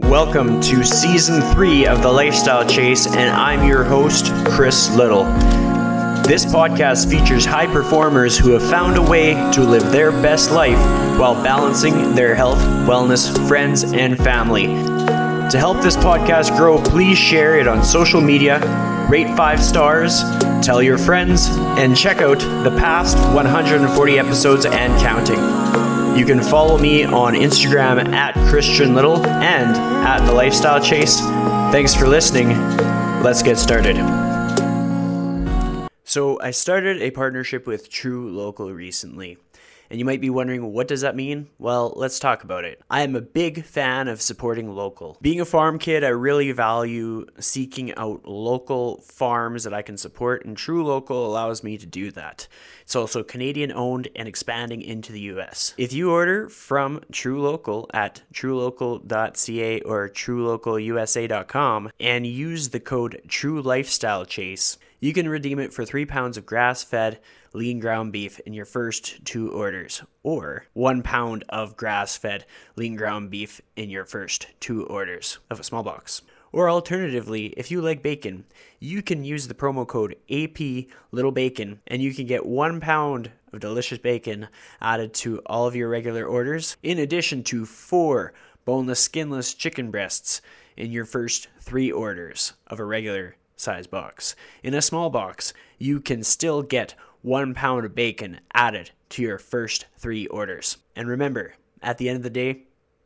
Welcome to season three of The Lifestyle Chase, and I'm your host, Chris Little. This podcast features high performers who have found a way to live their best life while balancing their health, wellness, friends, and family. To help this podcast grow, please share it on social media, rate five stars, tell your friends, and check out the past 140 episodes and counting. You can follow me on Instagram at Christian Little and at The Lifestyle Chase. Thanks for listening. Let's get started. So, I started a partnership with truLOCAL recently. And you might be wondering, what does that mean? Well, let's talk about it. I am a big fan of supporting local. Being a farm kid, I really value seeking out local farms that I can support, and truLOCAL allows me to do that. It's also Canadian owned and expanding into the US. If you order from truLOCAL at trulocal.ca or truelocalusa.com and use the code True Lifestyle Chase, you can redeem it for three pounds of grass fed lean ground beef in your first two orders, or one pound of grass fed lean ground beef in your first two orders of a small box. Or alternatively, if you like bacon, you can use the promo code AP Little Bacon and you can get one pound of delicious bacon added to all of your regular orders, in addition to four boneless, skinless chicken breasts in your first three orders of a regular size box. In a small box, you can still get one pound of bacon added to your first three orders. And remember, at the end of the day,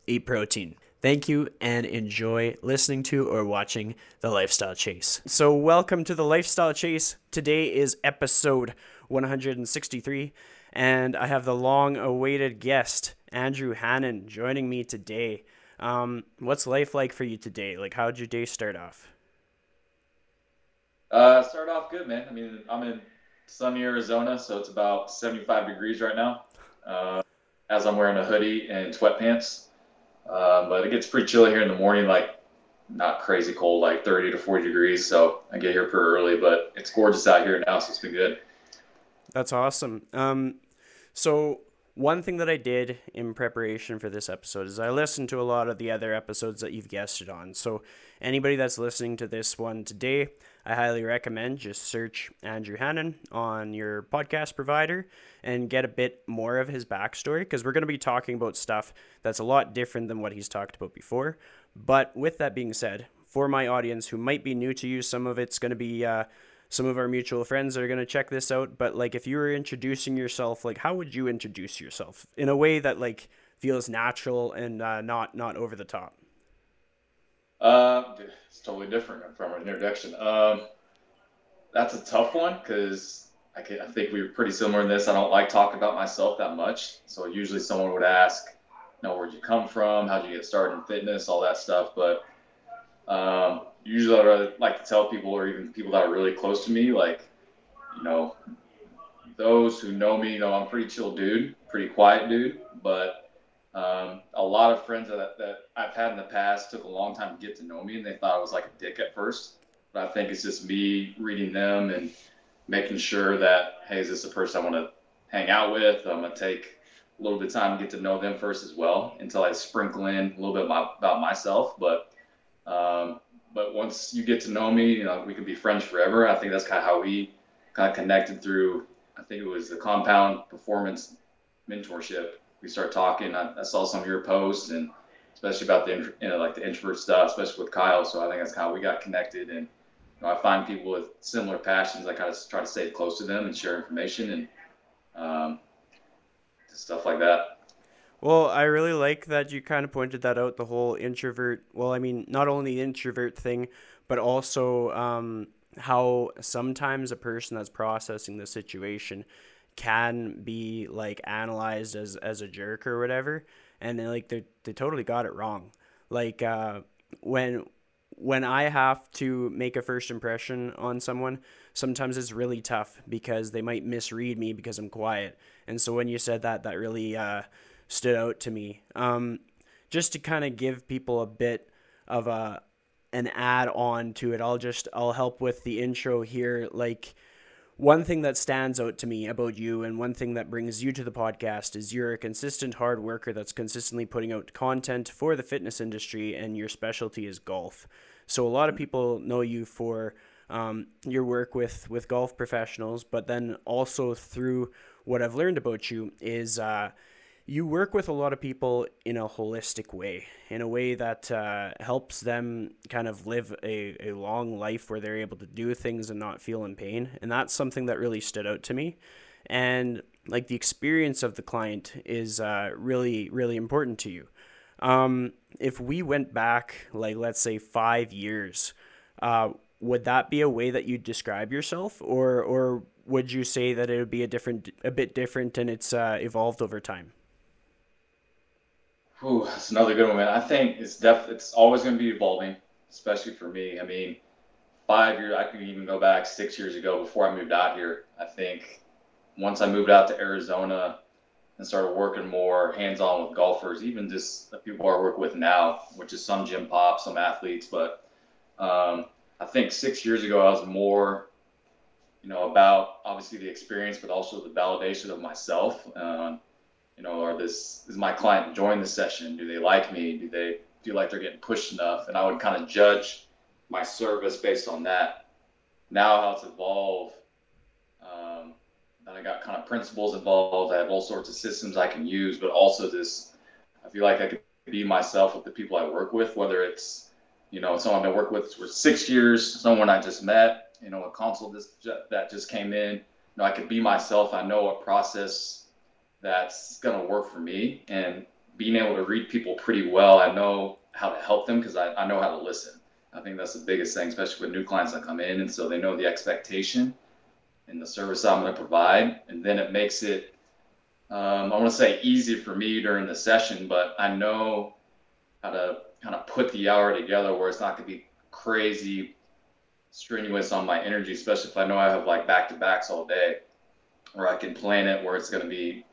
eat protein. Thank you and enjoy listening to or watching The Lifestyle Chase. So, welcome to The Lifestyle Chase. Today is episode 163, and I have the long awaited guest, Andrew Hannon, joining me today. Um, what's life like for you today? Like, how'd your day start off? Uh, start off good, man. I mean, I'm in sunny Arizona, so it's about 75 degrees right now. Uh, as I'm wearing a hoodie and sweatpants, uh, but it gets pretty chilly here in the morning, like not crazy cold, like 30 to 40 degrees. So I get here pretty early, but it's gorgeous out here now, so it's been good. That's awesome. Um, so one thing that I did in preparation for this episode is I listened to a lot of the other episodes that you've guested on. So anybody that's listening to this one today, I highly recommend just search Andrew Hannon on your podcast provider and get a bit more of his backstory because we're going to be talking about stuff that's a lot different than what he's talked about before. But with that being said, for my audience who might be new to you, some of it's going to be uh, some of our mutual friends are going to check this out. But like, if you were introducing yourself, like, how would you introduce yourself in a way that like feels natural and uh, not not over the top? Uh, it's totally different from an introduction. Um, that's a tough one because I, I think we are pretty similar in this. I don't like talking about myself that much. So usually someone would ask, you know, where'd you come from? How'd you get started in fitness? All that stuff. But um, usually I like to tell people, or even people that are really close to me, like, you know, those who know me, know, I'm pretty chill dude, pretty quiet dude, but um, a lot of friends that, that I've had in the past took a long time to get to know me, and they thought I was like a dick at first. But I think it's just me reading them and making sure that hey, is this a person I want to hang out with? I'm gonna take a little bit of time to get to know them first as well until I sprinkle in a little bit about myself. But um, but once you get to know me, you know we can be friends forever. I think that's kind of how we kind of connected through. I think it was the Compound Performance Mentorship we start talking. I, I, saw some of your posts and especially about the you know like the introvert stuff, especially with Kyle. So I think that's kind of how we got connected. And you know, I find people with similar passions. I kind of try to stay close to them and share information and um, stuff like that. Well, I really like that you kind of pointed that out. The whole introvert. Well, I mean, not only the introvert thing, but also um, how sometimes a person that's processing the situation can be like analyzed as as a jerk or whatever and then like they they totally got it wrong like uh when when I have to make a first impression on someone, sometimes it's really tough because they might misread me because I'm quiet. And so when you said that, that really uh, stood out to me. Um, just to kind of give people a bit of a an add on to it, I'll just I'll help with the intro here. Like one thing that stands out to me about you and one thing that brings you to the podcast is you're a consistent hard worker that's consistently putting out content for the fitness industry and your specialty is golf. So a lot of people know you for um, your work with with golf professionals, but then also through what I've learned about you is uh, you work with a lot of people in a holistic way, in a way that uh, helps them kind of live a, a long life where they're able to do things and not feel in pain. And that's something that really stood out to me. And like the experience of the client is uh, really, really important to you. Um, if we went back, like, let's say five years, uh, would that be a way that you describe yourself or, or would you say that it would be a different, a bit different and it's uh, evolved over time? Ooh, that's another good one, man. I think it's def it's always going to be evolving, especially for me. I mean, five years, I can even go back six years ago before I moved out here. I think once I moved out to Arizona and started working more hands-on with golfers, even just the people I work with now, which is some gym pops, some athletes, but um, I think six years ago I was more, you know, about obviously the experience, but also the validation of myself. Uh, you know, are this is my client enjoying the session? Do they like me? Do they feel like they're getting pushed enough? And I would kind of judge my service based on that. Now how it's evolved, um, and I got kind of principles involved. I have all sorts of systems I can use, but also this, I feel like I could be myself with the people I work with, whether it's, you know, someone I've been working with for six years, someone I just met, you know, a consult that just came in. You know, I could be myself. I know what process that's going to work for me. And being able to read people pretty well i know how to help them because I, I know how to listen. I think that's the biggest thing especially with new clients that come in and so they know the expectation and the service i'm going to provide. And then it makes it um, i want to say easy for me during the session but i know how to kind of put the hour together where it's not going to be crazy strenuous on my energy especially if i know i have like back to backs all day or i can plan it where it's going to be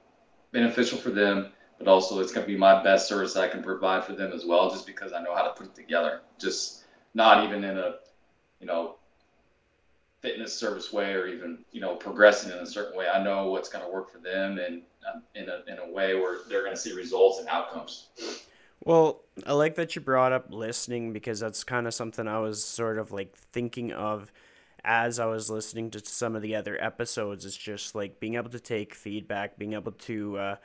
beneficial for them, but also it's going to be my best service I can provide for them as well, just because I know how to put it together. Just not even in a, you know, fitness service way or even you know progressing in a certain way. I know what's going to work for them and um, in a in a way where they're going to see results and outcomes. Well, I like that you brought up listening because that's kind of something I was sort of like thinking of as I was listening to some of the other episodes. It's just like being able to take feedback, being able to uh,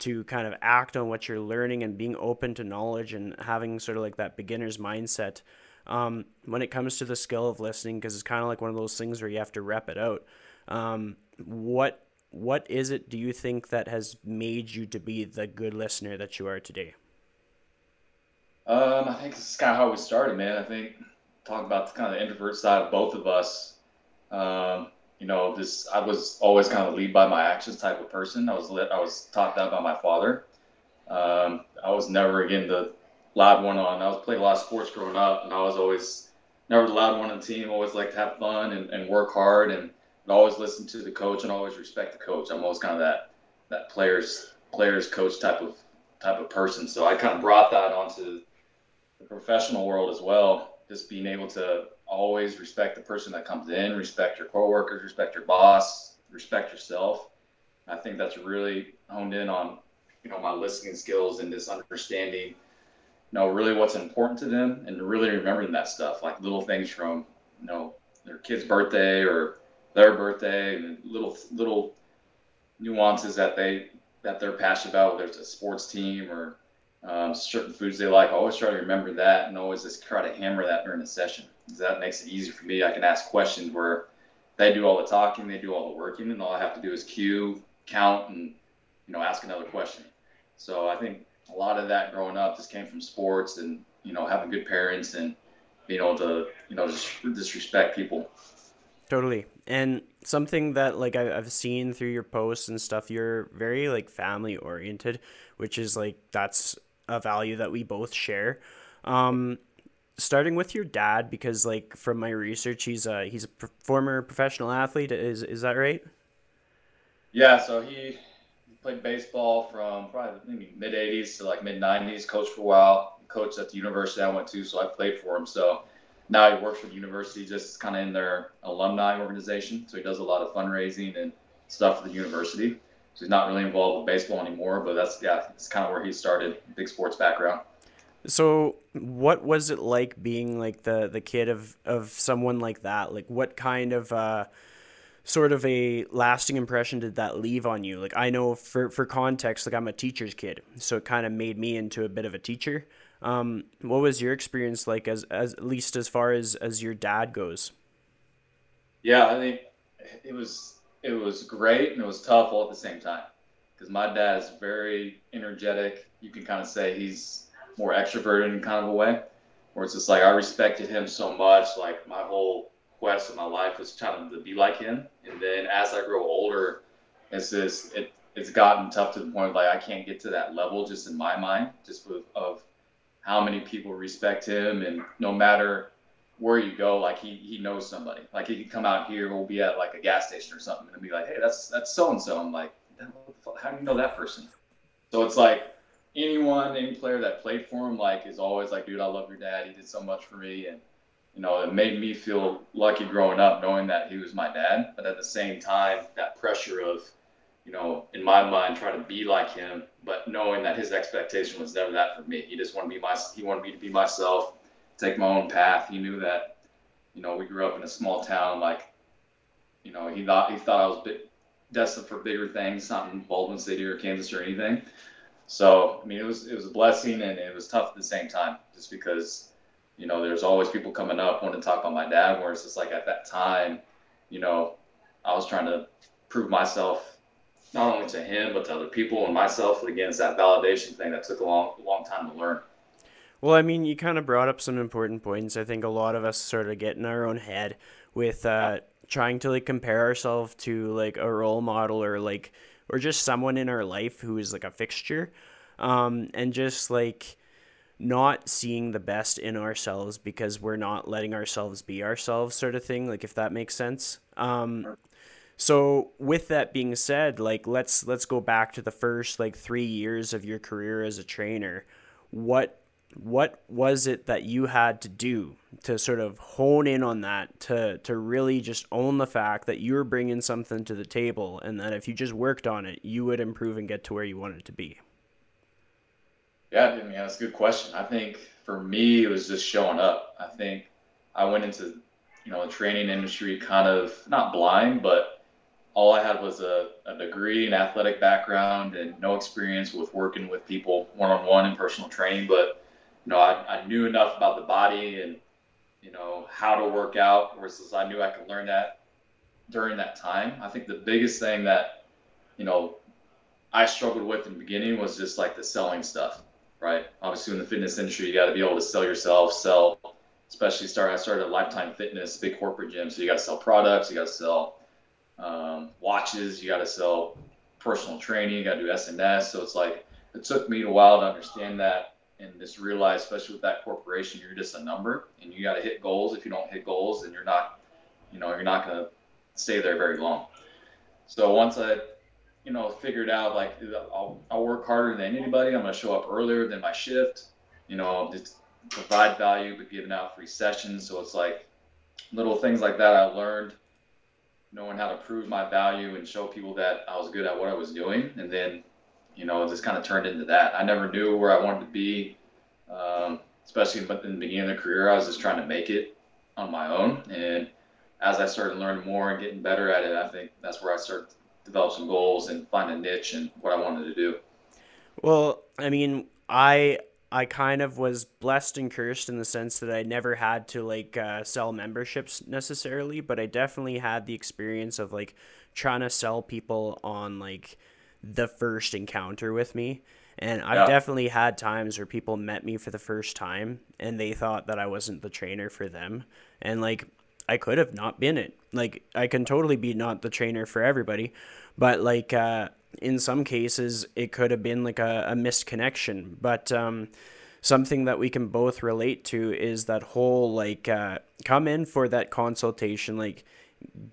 to kind of act on what you're learning, and being open to knowledge, and having sort of like that beginner's mindset um, when it comes to the skill of listening, because it's kind of like one of those things where you have to rep it out. Um, what what is it do you think that has made you to be the good listener that you are today? Um, I think this is kind of how we started, man. I think talk about the kind of introvert side of both of us. Um, you know, this I was always kind of lead by my actions type of person. I was lit, I was taught that by my father. Um, I was never again the loud one on. I was playing a lot of sports growing up, and I was always never the loud one on the team. Always like to have fun and, and work hard, and always listen to the coach and always respect the coach. I'm always kind of that that players players coach type of type of person. So I kind of brought that onto the professional world as well just being able to always respect the person that comes in, respect your coworkers, respect your boss, respect yourself. I think that's really honed in on, you know, my listening skills and this understanding, you know, really what's important to them and really remembering that stuff, like little things from, you know, their kid's birthday or their birthday and little little nuances that they that they're passionate about, whether it's a sports team or um, certain foods they like. I always try to remember that and always just try to hammer that during the session. That makes it easy for me. I can ask questions where they do all the talking, they do all the working, and all I have to do is cue, count, and you know ask another question. So I think a lot of that growing up just came from sports and you know having good parents and being able to you know just disrespect people. Totally. And something that like I've seen through your posts and stuff, you're very like family oriented, which is like that's a value that we both share. Um, starting with your dad, because like from my research, he's a he's a former professional athlete. Is is that right? Yeah. So he played baseball from probably mid '80s to like mid '90s. Coached for a while. Coached at the university I went to, so I played for him. So now he works for the university, just kind of in their alumni organization. So he does a lot of fundraising and stuff for the university. So he's not really involved with baseball anymore, but that's yeah, it's kind of where he started. Big sports background. So, what was it like being like the the kid of of someone like that? Like, what kind of uh, sort of a lasting impression did that leave on you? Like, I know for for context, like I'm a teacher's kid, so it kind of made me into a bit of a teacher. Um, what was your experience like, as as at least as far as as your dad goes? Yeah, I think it was it was great and it was tough all at the same time because my dad is very energetic. You can kind of say he's more extroverted in kind of a way, where it's just like I respected him so much. Like my whole quest in my life was trying to be like him. And then as I grow older, it's just it it's gotten tough to the point of like I can't get to that level just in my mind, just with, of how many people respect him and no matter where you go, like he he knows somebody. Like he can come out here, we'll be at like a gas station or something, and be like, hey, that's that's so and so. I'm like, how do you know that person? So it's like anyone, any player that played for him, like is always like, dude, I love your dad. He did so much for me, and you know, it made me feel lucky growing up knowing that he was my dad. But at the same time, that pressure of, you know, in my mind, trying to be like him, but knowing that his expectation was never that for me. He just wanted to be my, he wanted me to be myself, take my own path. He knew that, you know, we grew up in a small town. Like, you know, he thought he thought I was bit, destined for bigger things, not in Baldwin City or Kansas or anything. So I mean, it was it was a blessing and it was tough at the same time, just because you know there's always people coming up wanting to talk about my dad. Whereas it's like at that time, you know, I was trying to prove myself not only to him but to other people and myself. And again, it's that validation thing that took a long long time to learn. Well, I mean, you kind of brought up some important points. I think a lot of us sort of get in our own head with uh, trying to like compare ourselves to like a role model or like or just someone in our life who is like a fixture. Um, and just like not seeing the best in ourselves because we're not letting ourselves be ourselves sort of thing like if that makes sense. Um, so with that being said like let's let's go back to the first like three years of your career as a trainer. What what was it that you had to do to sort of hone in on that to to really just own the fact that you were bringing something to the table and that if you just worked on it you would improve and get to where you wanted to be? Yeah i mean that's a good question. I think for me it was just showing up. I think i went into you know the training industry kind of not blind but all i had was a, a degree an athletic background and no experience with working with people one-on-one in personal training. But know, I, I knew enough about the body and, you know, how to work out versus I knew I could learn that during that time. I think the biggest thing that, you know, I struggled with in the beginning was just like the selling stuff, right? Obviously, in the fitness industry, you got to be able to sell yourself, sell, especially start. I started at Lifetime Fitness, big corporate gym, so you got to sell products, you got to sell um, watches, you got to sell personal training, you got to do SNS. So it's like it took me a while to understand that and just realize, especially with that corporation, you're just a number, and you got to hit goals. If you don't hit goals, then you're not, you know, you're not to stay there very long. So once I, you know, figured out like I'll, I'll work harder than anybody. I'm to show up earlier than my shift. You know, just provide value, but giving out free sessions. So it's like little things like that I learned knowing how to prove my value and show people that I was good at what I was doing. And then you know, just kind of turned into that. I never knew where I wanted to be, um, especially in the beginning of the career. I was just trying to make it on my own. And as I started learning more and getting better at it, I think that's where I started to develop some goals and find a niche and what I wanted to do. Well, I mean, I I kind of was blessed and cursed in the sense that I never had to like uh, sell memberships necessarily, but I definitely had the experience of like trying to sell people on like the first encounter with me. And I've yeah. definitely had times where people met me for the first time and they thought that I wasn't the trainer for them. And like, I could have not been it. Like, I can totally be not the trainer for everybody. But like, uh, in some cases, it could have been like a, a missed connection. But, um, something that we can both relate to is that whole like uh, come in for that consultation like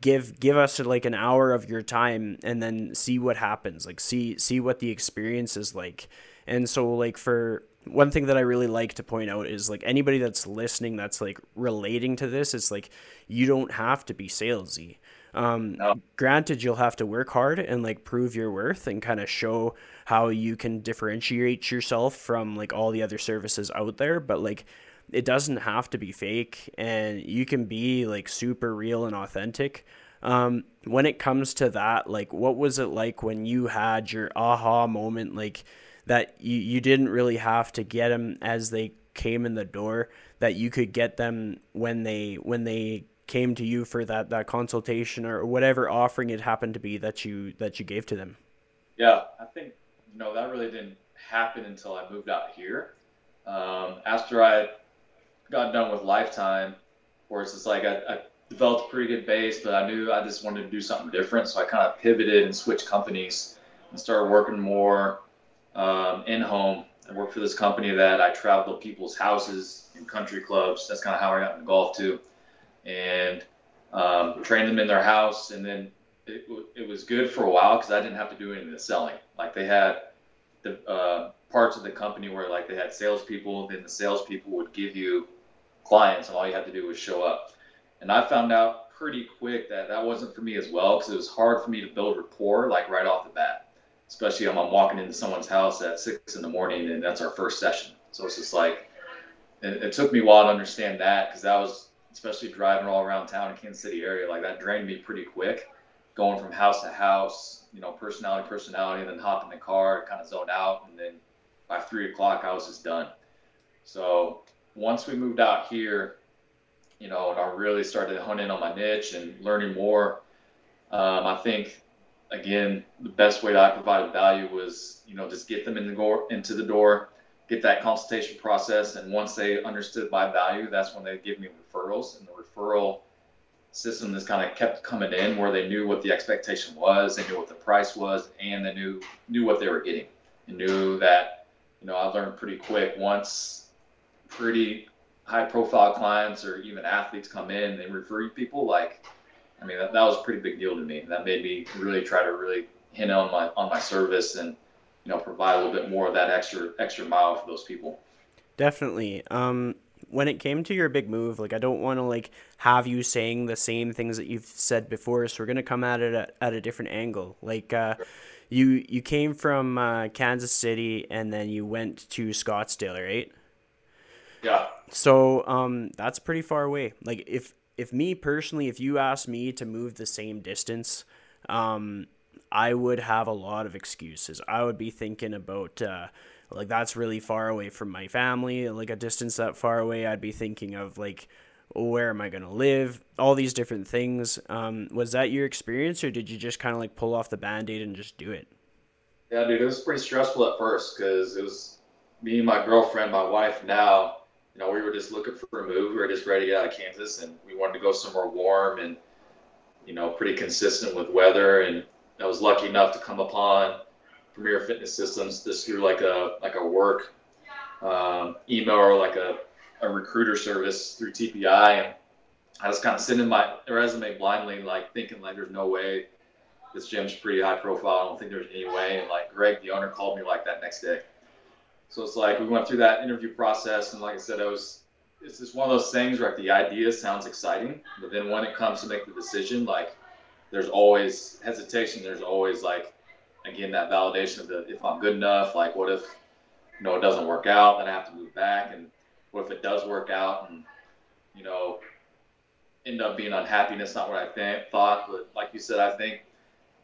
give give us like an hour of your time and then see what happens like see see what the experience is like And so like for one thing that I really like to point out is like anybody that's listening that's like relating to this, it's like you don't have to be salesy. Um, no. Granted, you'll have to work hard and like prove your worth and kind of show how you can differentiate yourself from like all the other services out there. But like, it doesn't have to be fake, and you can be like super real and authentic. Um, when it comes to that, like, what was it like when you had your aha moment, like that you you didn't really have to get them as they came in the door, that you could get them when they when they came to you for that that consultation or whatever offering it happened to be that you that you gave to them yeah i think you know that really didn't happen until i moved out here um, after i got done with lifetime course it's like I, I, developed a pretty good base but i knew i just wanted to do something different so i kind of pivoted and switched companies and started working more um, in home i worked for this company that i traveled to people's houses and country clubs that's kind of how i got into golf too and um, trained them in their house. And then it, it was good for a while because I didn't have to do any of the selling. Like they had the uh, parts of the company where like they had salespeople, then the salespeople would give you clients, and all you had to do was show up. And I found out pretty quick that that wasn't for me as well because it was hard for me to build rapport like right off the bat, especially when I'm walking into someone's house at six in the morning and that's our first session. So it's just like, it, it took me a while to understand that because that was especially driving all around town in Kansas City area, like that drained me pretty quick. Going from house to house, you know, personality, personality, and then hop in the car, kind of zoned out, and then by three o'clock I was just done. So once we moved out here, you know, and I really started honing on my niche and learning more, um, I think again the best way that I provided value was you know just get them in the door into the door get that consultation process. And once they understood my value, that's when they give me referrals. And the referral system has kind of kept coming in where they knew what the expectation was, they knew what the price was, and they knew knew what they were getting. And knew that, you know, I learned pretty quick once pretty high profile clients or even athletes come in and refer people like I mean that, that was a pretty big deal to me. That made me really try to really hit on my on my service and you know provide a little bit more of that extra extra mile for those people. Definitely. Um when it came to your big move like i don't want to like have you saying the same things that you've said before so we're going to come at it at, at, a different angle. Like uh you you came from uh, kansas city and then you went to scottsdale right yeah so um that's pretty far away like if if me personally if you asked me to move the same distance um I would have a lot of excuses. I would be thinking about uh, like that's really far away from my family, like a distance that far away. I'd be thinking of like where am I gonna live? All these different things. Um, was that your experience, or did you just kind of like pull off the band aid and just do it? Yeah, dude, it was pretty stressful at first because it was me and my girlfriend, my wife now. You know, we were just looking for a move. We were just ready out of Kansas, and we wanted to go somewhere warm and you know pretty consistent with weather and I was lucky enough to come upon Premier Fitness Systems just through like a like a work um, email or like a, a recruiter service through TPI, and I was kind of sending my resume blindly, like thinking like there's no way this gym's pretty high profile. I don't think there's any way. And like Greg, the owner, called me like that next day. So it's like we went through that interview process, and like I said, I was it's just one of those things where like the idea sounds exciting, but then when it comes to make the decision, like there's always hesitation. There's always like, again, that validation of the, if I'm good enough, like what if, you know, it doesn't work out, then I have to move back. And what if it does work out and, you know, end up being unhappiness, not what I thought. But like you said, I think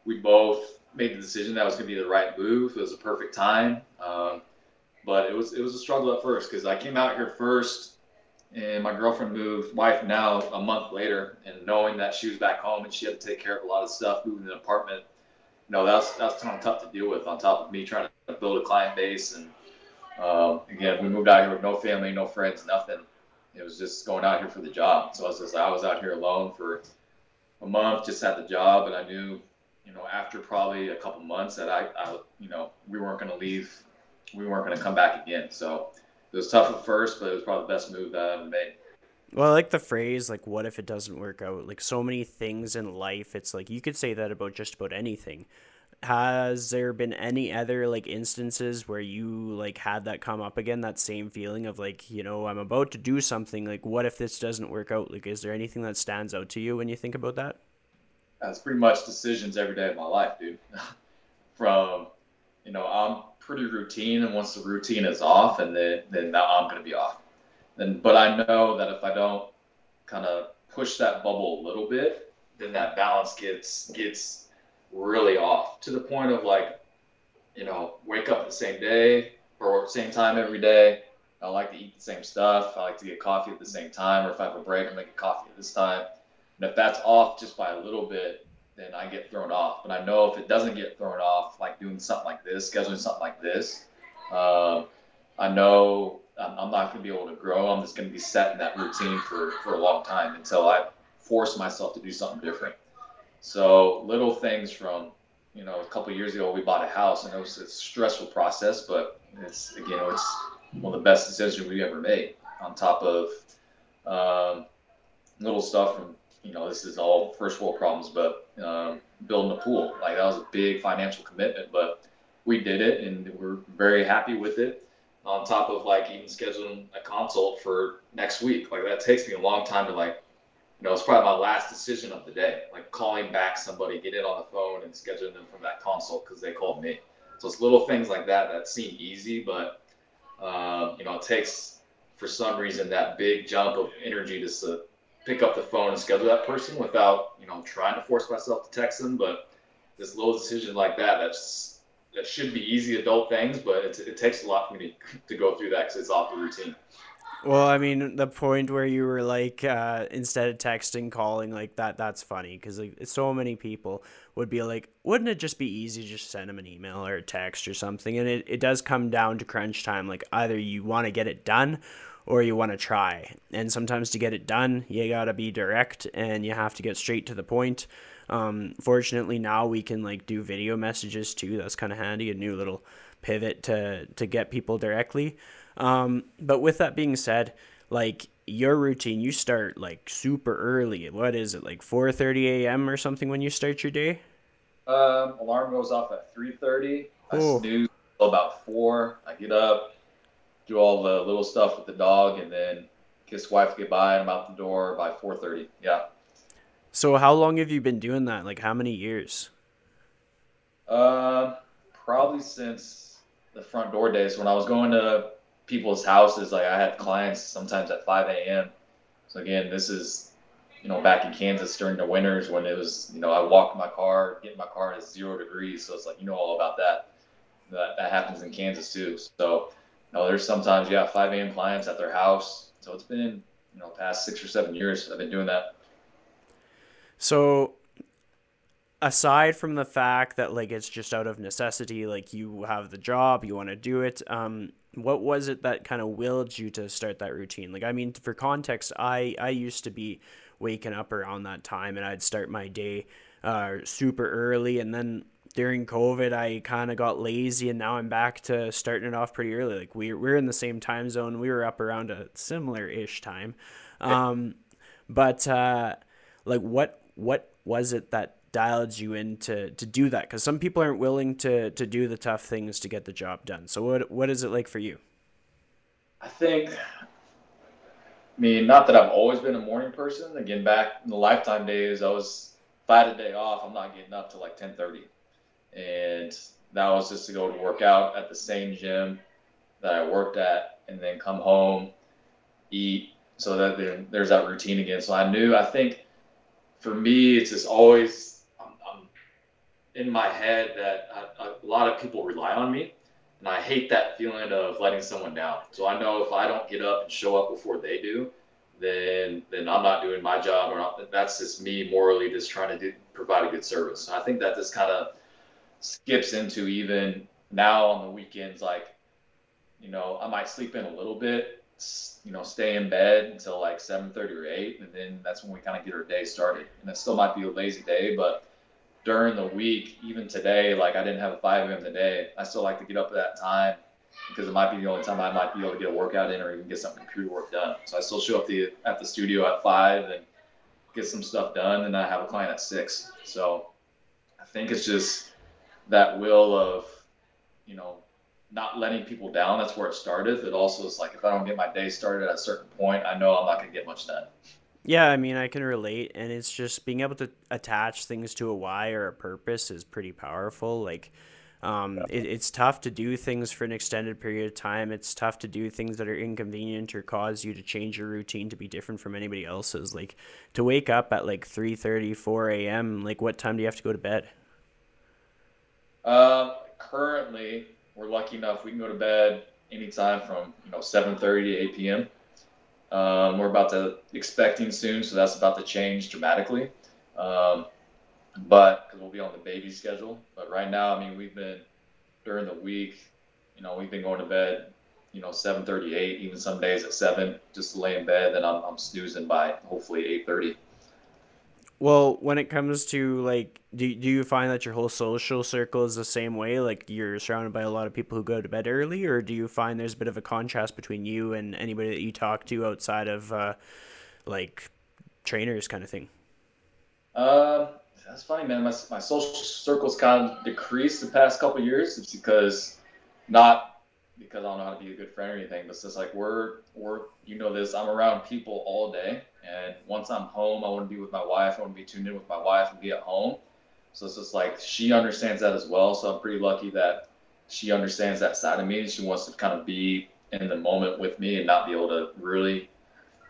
we both made the decision that was going to be the right move. It was a perfect time. Um, but it was, it was a struggle at first because I came out here first and my girlfriend moved, wife now, a month later, and knowing that she was back home and she had to take care of a lot of stuff, moving an apartment, you know, that's that's kind of tough to deal with. On top of me trying to build a client base, and um, again, we moved out here with no family, no friends, nothing. It was just going out here for the job. So I was just I was out here alone for a month, just had the job, and I knew, you know, after probably a couple months that I, I you know, we weren't going to leave, we weren't going to come back again. So it was tough at first, but it was probably the best move that I ever made. Well, I like the phrase like "What if it doesn't work out?" Like so many things in life, it's like you could say that about just about anything. has there been any other like instances where you like had that come up again that same feeling of like you know i'm about to do something like what if this doesn't work out like is there anything that stands out to you when you think about that that's pretty much decisions every day of my life dude from you know i'm pretty routine and once the routine is off and then then i'm going to be off and but i know that if i don't kind of push that bubble a little bit then that balance gets gets really off to the point of like, you know, wake up the same day or same time every day. I like to eat the same stuff. I like to get coffee at the same time, or if I have a break, I'm making coffee at this time. And if that's off just by a little bit, then I get thrown off. But I know if it doesn't get thrown off, like doing something like this, scheduling something like this, um, I know I'm, I'm not going to be able to grow. I'm just going to be set in that routine for, for a long time until I force myself to do something different. So little things from, you know, a couple years ago we bought a house and it was a stressful process, but it's again it's one of the best decisions we ever made. On top of um, little stuff from you know this is all first world problems, but um, building a pool like that was a big financial commitment, but we did it and we're very happy with it. On top of like even scheduling a consult for next week, like that takes me a long time to like you know, it's probably my last decision of the day, like calling back somebody, get it on the phone and scheduling them from that consult because they called me. So it's little things like that that seem easy, but um, you know, it takes for some reason that big jump of energy to pick up the phone and schedule that person without you know trying to force myself to text them. But this little decision like that, that's that should be easy adult things, but it, it takes a lot for me to, to go through that because it's off the routine. Well, I mean, the point where you were like, uh, instead of texting, calling, like that, that's funny because like so many people would be like, wouldn't it just be easy to just send them an email or a text or something? And it, it does come down to crunch time. Like either you want to get it done or you want to try. And sometimes to get it done, you got to be direct and you have to get straight to the point. Um, fortunately, now we can like do video messages too. That's kind of handy. A new little pivot to, to get people directly. Um, but with that being said, like your routine, you start like super early. What is it, like 4:30 a.m. or something when you start your day? Um, alarm goes off at 3:30. I snooze about four. I get up, do all the little stuff with the dog, and then kiss wife goodbye. And I'm out the door by 4:30. Yeah. So how long have you been doing that? Like how many years? Uh, probably since the front door days when I was going to people's houses. Like I had clients sometimes at 5 a.m. So again, this is you know back in Kansas during the winters when it was you know I walk my car, get in my car at zero degrees. So it's like you know all about that. That that happens in Kansas too. So know there's sometimes you yeah 5 a.m. clients at their house. So it's been you know past six or seven years I've been doing that. So aside from the fact that like it's just out of necessity like you have the job you want to do it um what was it that kind of willed you to start that routine? Like, I mean, for context, I I used to be waking up around that time, and I'd start my day uh, super early, and then during COVID, I kind of got lazy, and now I'm back to starting it off pretty early. Like we we're in the same time zone. We were up around a similar ish time, um, but uh, like what what was it that dialed you in to, to do that? Because some people aren't willing to, to do the tough things to get the job done. So what what is it like for you? I think, I mean, not that I've always been a morning person. Again, back in the lifetime days, I was if I had a day off, I'm not getting up till like 10:30, and that was just to go to work out at the same gym that I worked at, and then come home, eat. So that there's that routine again. So I knew. I think for me, it's just always in my head that a, a lot of people rely on me, and I hate that feeling of letting someone down. So I know if I don't get up and show up before they do, then then I'm not doing my job, or not, that's just me morally just trying to do, provide a good service. I think that this kind of skips into even now on the weekends, like you know, I might sleep in a little bit, you know, stay in bed until like 7:30 or 8, and then that's when we kind of get our day started. And it still might be a lazy day, but during the week, even today, like I didn't have a 5 a.m. today, I still like to get up at that time because it might be the only time I might be able to get a workout in or even get some computer work done. So I still show up the, at the studio at 5 and get some stuff done, and I have a client at 6. So I think it's just that will of, you know, not letting people down. That's where it started. But also, it's like if I don't get my day started at a certain point, I know I'm not going to get much done. Yeah, I mean, I can relate, and it's just being able to attach things to a why or a purpose is pretty powerful. Like, um, it, it's tough to do things for an extended period of time. It's tough to do things that are inconvenient or cause you to change your routine to be different from anybody else's. Like, to wake up at like 3 4 a.m., like, what time do you have to go to bed? Uh, currently, we're lucky enough we can go to bed anytime from you know 7:30 to 8 p.m. Um, we're about to expecting soon, so that's about to change dramatically. Um, but because we'll be on the baby schedule. But right now, I mean, we've been during the week, you know, we've been going to bed, you know, 7:38, even some days at seven, just to lay in bed. Then I'm, I'm snoozing by hopefully 8:30. Well, when it comes to like, do, do you find that your whole social circle is the same way? Like you're surrounded by a lot of people who go to bed early, or do you find there's a bit of a contrast between you and anybody that you talk to outside of uh, like trainers kind of thing? Um, that's funny, man. My, my social circle's kind of decreased the past couple years. It's because not because I don't know how to be a good friend or anything, but it's just like we're we're you know this. I'm around people all day, and once I'm home, I want to be with my wife. I want to be tuned in with my wife and be at home. So it's just like she understands that as well. So I'm pretty lucky that she understands that side of me. and She wants to kind of be in the moment with me and not be able to really,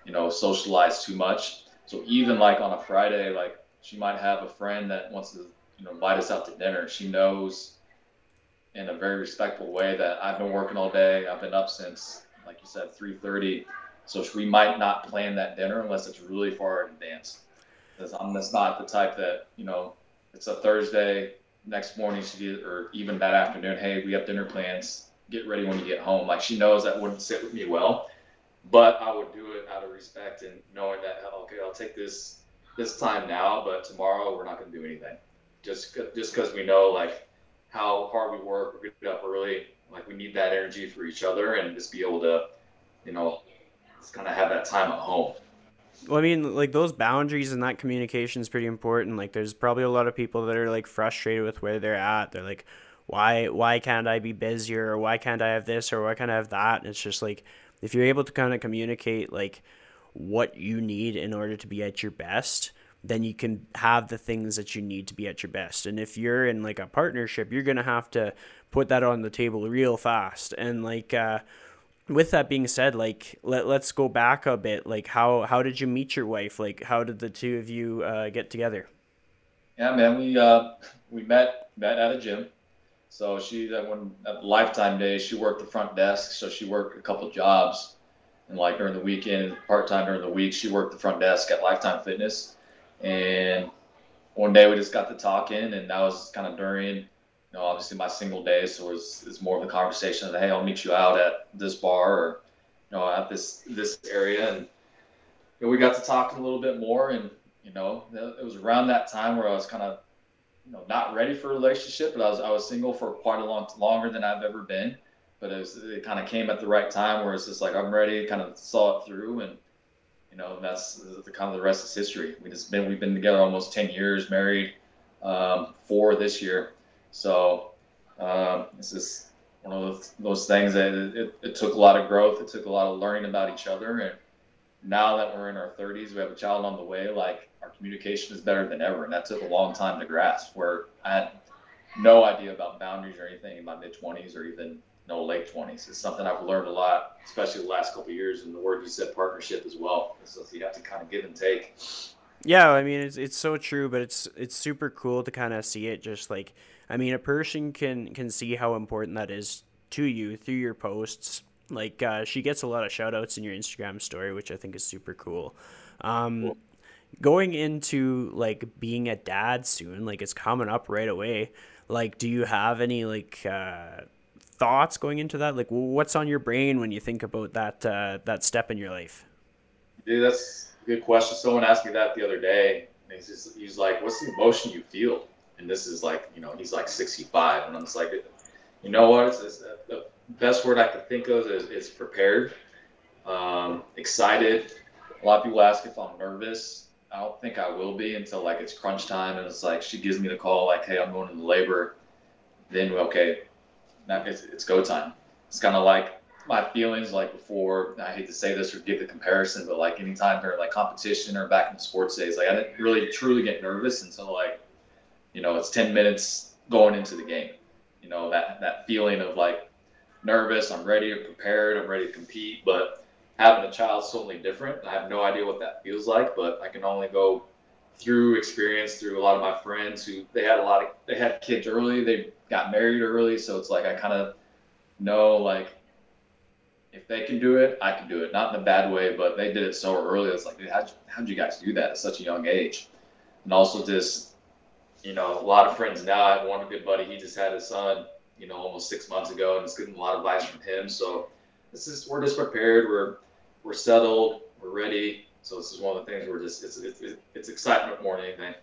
you know, socialize too much. So even like on a Friday, like she might have a friend that wants to, you know, invite us out to dinner. She knows in a very respectful way that I've been working all day. I've been up since, like you said, 3:30. So we might not plan that dinner unless it's really far in advance. Because I'm just not the type that you know. It's a Thursday. Next morning, she did, or even that afternoon. Hey, we have dinner plans. Get ready when you get home. Like she knows that wouldn't sit with me well, but I would do it out of respect and knowing that okay, I'll take this this time now, but tomorrow we're not going to do anything. Just just because we know like how hard we work, we get up early, like we need that energy for each other, and just be able to, you know, just kind of have that time at home. Well, I mean, like those boundaries and that communication is pretty important. Like, there's probably a lot of people that are like frustrated with where they're at. They're like, why, why can't I be busier, or why can't I have this, or why can't I have that? And it's just like, if you're able to kind of communicate like what you need in order to be at your best, then you can have the things that you need to be at your best. And if you're in like a partnership, you're going to have to put that on the table real fast. And like uh with that being said, like let, let's go back a bit. Like how how did you meet your wife? Like how did the two of you uh, get together? Yeah, man, we uh we met met at a gym. So she that when at lifetime days she worked the front desk, so she worked a couple jobs. And like during the weekend, part time during the week, she worked the front desk at Lifetime Fitness and one day we just got to talking, and that was kind of during, you know, obviously my single day. So it was, it was more of a conversation of, hey, I'll meet you out at this bar or, you know, at this this area, and you know, we got to talking a little bit more, and you know, it was around that time where I was kind of, you know, not ready for a relationship, but I was I was single for quite a long longer than I've ever been. But it, was, it kind of came at the right time where it's just like I'm ready, kind of saw it through, and you know, that's the kind of the rest is history. We just been we've been together almost ten years, married um, four this year. So um, this is one of those, those things that it, it, it, took a lot of growth. It took a lot of learning about each other. And now that we're in our 30s, we have a child on the way. Like our communication is better than ever, and that took a long time to grasp. Where I had no idea about boundaries or anything in my mid 20s or even no late 20s. It's something I've learned a lot, especially the last couple years. And the word you said, partnership as well. So you have to kind of give and take. Yeah, I mean it's it's so true, but it's it's super cool to kind of see it. Just like I mean, a person can can see how important that is to you through your posts. Like uh, she gets a lot of shout outs in your Instagram story, which I think is super cool. Um, cool. Going into like being a dad soon, like it's coming up right away. Like, do you have any like uh, thoughts going into that? Like, what's on your brain when you think about that uh, that step in your life? Dude, that's a good question. Someone asked me that the other day. He's just, he's like, "What's the emotion you feel?" And this is like, you know, he's like 65, and I'm just like, you know what? It's, it's the best word I could think of is, is prepared, um, excited. A lot of people ask if I'm nervous. I don't think I will be until like it's crunch time, and it's like she gives me the call, like, "Hey, I'm going into labor." then okay, it's, it's go time. It's kind of like my feelings like before. I hate to say this or give the comparison, but like anytime during like competition or back in the sports days, like I didn't really truly get nervous until like, you know, it's ten minutes going into the game. You know that that feeling of like nervous. I'm ready, I'm prepared. I'm ready to compete, but having a child is totally different. I have no idea what that feels like, but I can only go through experience through a lot of my friends who they had a lot of they had kids early, they got married early, so it's like I kind of know like if they can do it, I can do it. Not in a bad way, but they did it so early. It's like, how'd, how'd you guys do that at such a young age? And also just, you know, a lot of friends now. I have one good buddy. He just had his son, you know, almost six months ago, and it's getting a lot of advice from him. So this is we're just prepared. We're we're settled. We're ready. So this is one of the things we're just it's it's, it's excitement more than anything.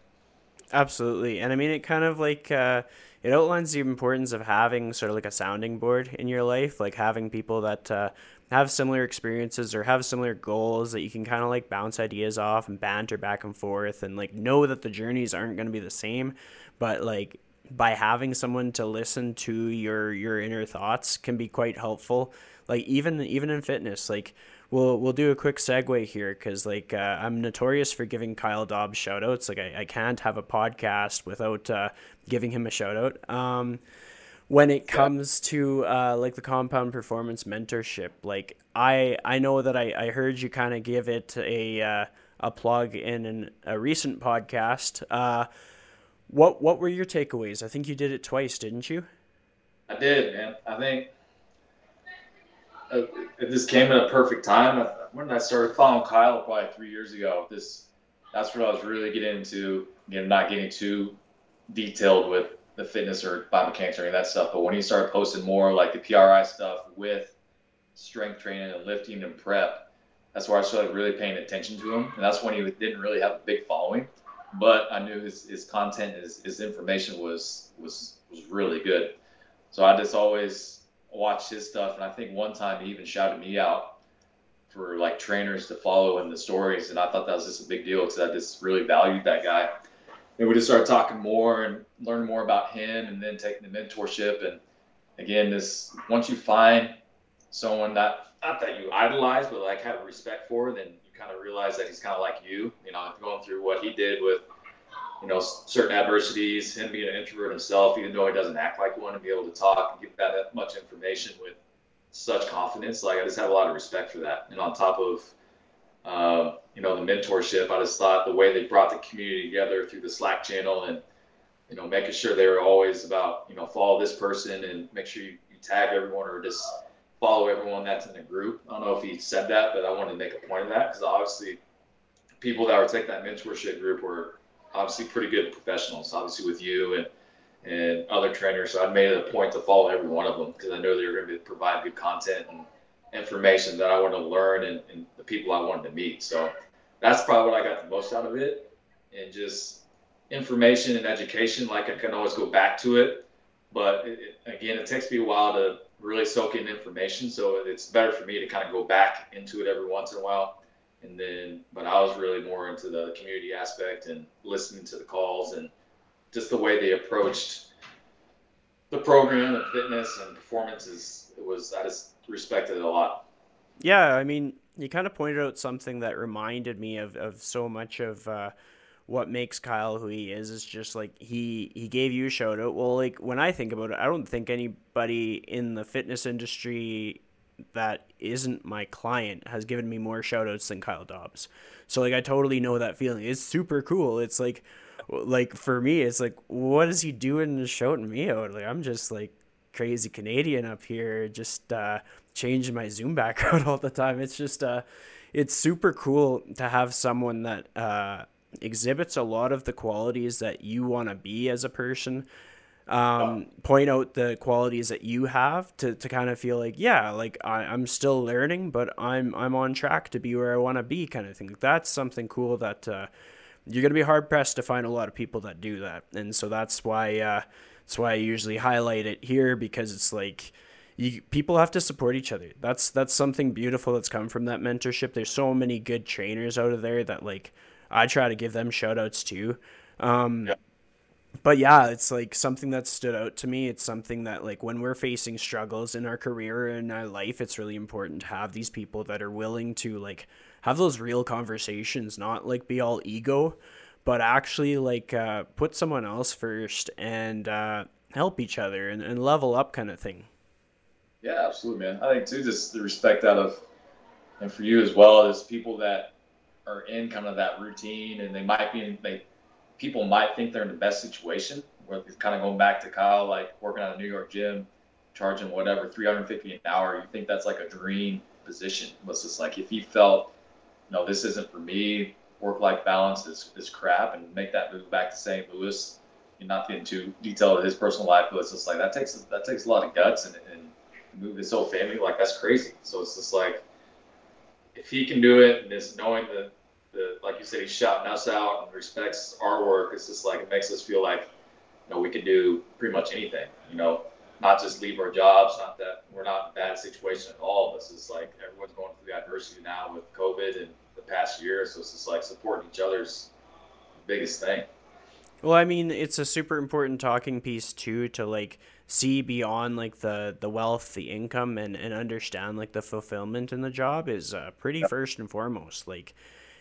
Absolutely, and I mean it kind of like uh, it outlines the importance of having sort of like a sounding board in your life, like having people that uh, have similar experiences or have similar goals that you can kind of like bounce ideas off and banter back and forth, and like know that the journeys aren't going to be the same, but like by having someone to listen to your your inner thoughts can be quite helpful like even even in fitness like we'll we'll do a quick segue here because like uh, I'm notorious for giving Kyle Dobbs shout outs. Like I, I can't have a podcast without uh, giving him a shout out. Um, when it comes to uh, like the compound performance mentorship, like I I know that I, I heard you kind of give it a uh, a plug in an, a recent podcast. Uh, what what were your takeaways? I think you did it twice, didn't you? I did, man. I think just came at a perfect time. When I started following Kyle probably three years ago, this that's what I was really getting into. Again, not getting too detailed with the fitness or biomechanics or any of that stuff. But when he started posting more like the PRI stuff with strength training and lifting and prep, that's where I started really paying attention to him. And that's when he didn't really have a big following, but I knew his, his content, his, his information was was was really good. So I just always watched his stuff, and I think one time he even shouted me out for like trainers to follow in the stories, and I thought that was just a big deal because I just really valued that guy. And we just started talking more and learn more about him, and then taking the mentorship. And again, this once you find someone that not that you idolize, but like have respect for, then you kind of realize that he's kind of like you. You know, going through what he did with you know, certain adversities, him being an introvert himself, even though he doesn't act like one, and be able to talk and give that much information with such confidence. Like I just have a lot of respect for that. And on top of, uh, you know, the mentorship, I just thought the way they brought the community together through the Slack channel and, you know, making sure they were always about, you know, follow this person and make sure you, you tag everyone or just follow everyone that's in the group. I don't know if he said that, but I wanted to make a point of that because obviously people that were taking that mentorship group were obviously pretty good professionals, obviously with you and and other trainers. So I made it a point to follow every one of them because I know they were going to provide good content and information that I wanted to learn and, and, the people I wanted to meet. So that's probably what I got the most out of it, and just information and education. Like I can always go back to it, but it, again, it takes me a while to really soak in information. So it's better for me to kind of go back into it every once in a while and then but I was really more into the community aspect and listening to the calls and just the way they approached the program and fitness and performances. It was I just respected it a lot. Yeah, I mean, you kind of pointed out something that reminded me of of so much of. Uh, what makes Kyle who he is is just like he he gave you a shout out. Well, like when I think about it, I don't think anybody in the fitness industry that isn't my client has given me more shoutouts than Kyle Dobbs. So like I totally know that feeling. It's super cool. It's like like for me, it's like what is he doing shouting me out? Like I'm just like crazy Canadian up here, just uh, changing my Zoom background all the time. It's just uh, it's super cool to have someone that uh, exhibits a lot of the qualities that you want to be as a person um, point out the qualities that you have to, to kind of feel like yeah like I, i'm still learning but i'm i'm on track to be where i want to be kind of thing. That's something cool that uh, you're going to be hard pressed to find a lot of people that do that. And so that's why uh, that's why i usually highlight it here because it's like you, people have to support each other. That's that's something beautiful that's come from that mentorship. There's so many good trainers out of there that like i try to give them shout outs too. Um, yeah but yeah, it's like something that stood out to me. It's something that like when we're facing struggles in our career and our life, it's really important to have these people that are willing to like have those real conversations, not like be all ego, but actually like uh, put someone else first and uh, help each other and, and level up kind of thing. Yeah, absolutely, man. I think too, just the respect out of, and for you as well, as people that are in kind of that routine and they might be in, they people might think they're in the best situation. Where it's kind of going back to Kyle, like working at a New York gym, charging whatever 350 an hour. You think that's like a dream position? It's just like if he felt, no, this isn't for me. Work-life balance is, is crap, and make that move back to St. Louis. You're not getting too detailed of his personal life, but it's just like that takes that takes a lot of guts and, and move his whole family. Like that's crazy. So it's just like if he can do it, and just knowing that the like you said, he's shouting us out and respects our work. It's just like it makes us feel like you know we can do pretty much anything. You know, not just leave our jobs. Not that we're not in a bad situation at all. This is like everyone's going through the adversity now with COVID and the past year. So it's just like supporting each other's biggest thing. Well, I mean, it's a super important talking piece too to like see beyond like the the wealth, the income, and and understand like the fulfillment in the job is uh, pretty yep. first and foremost. Like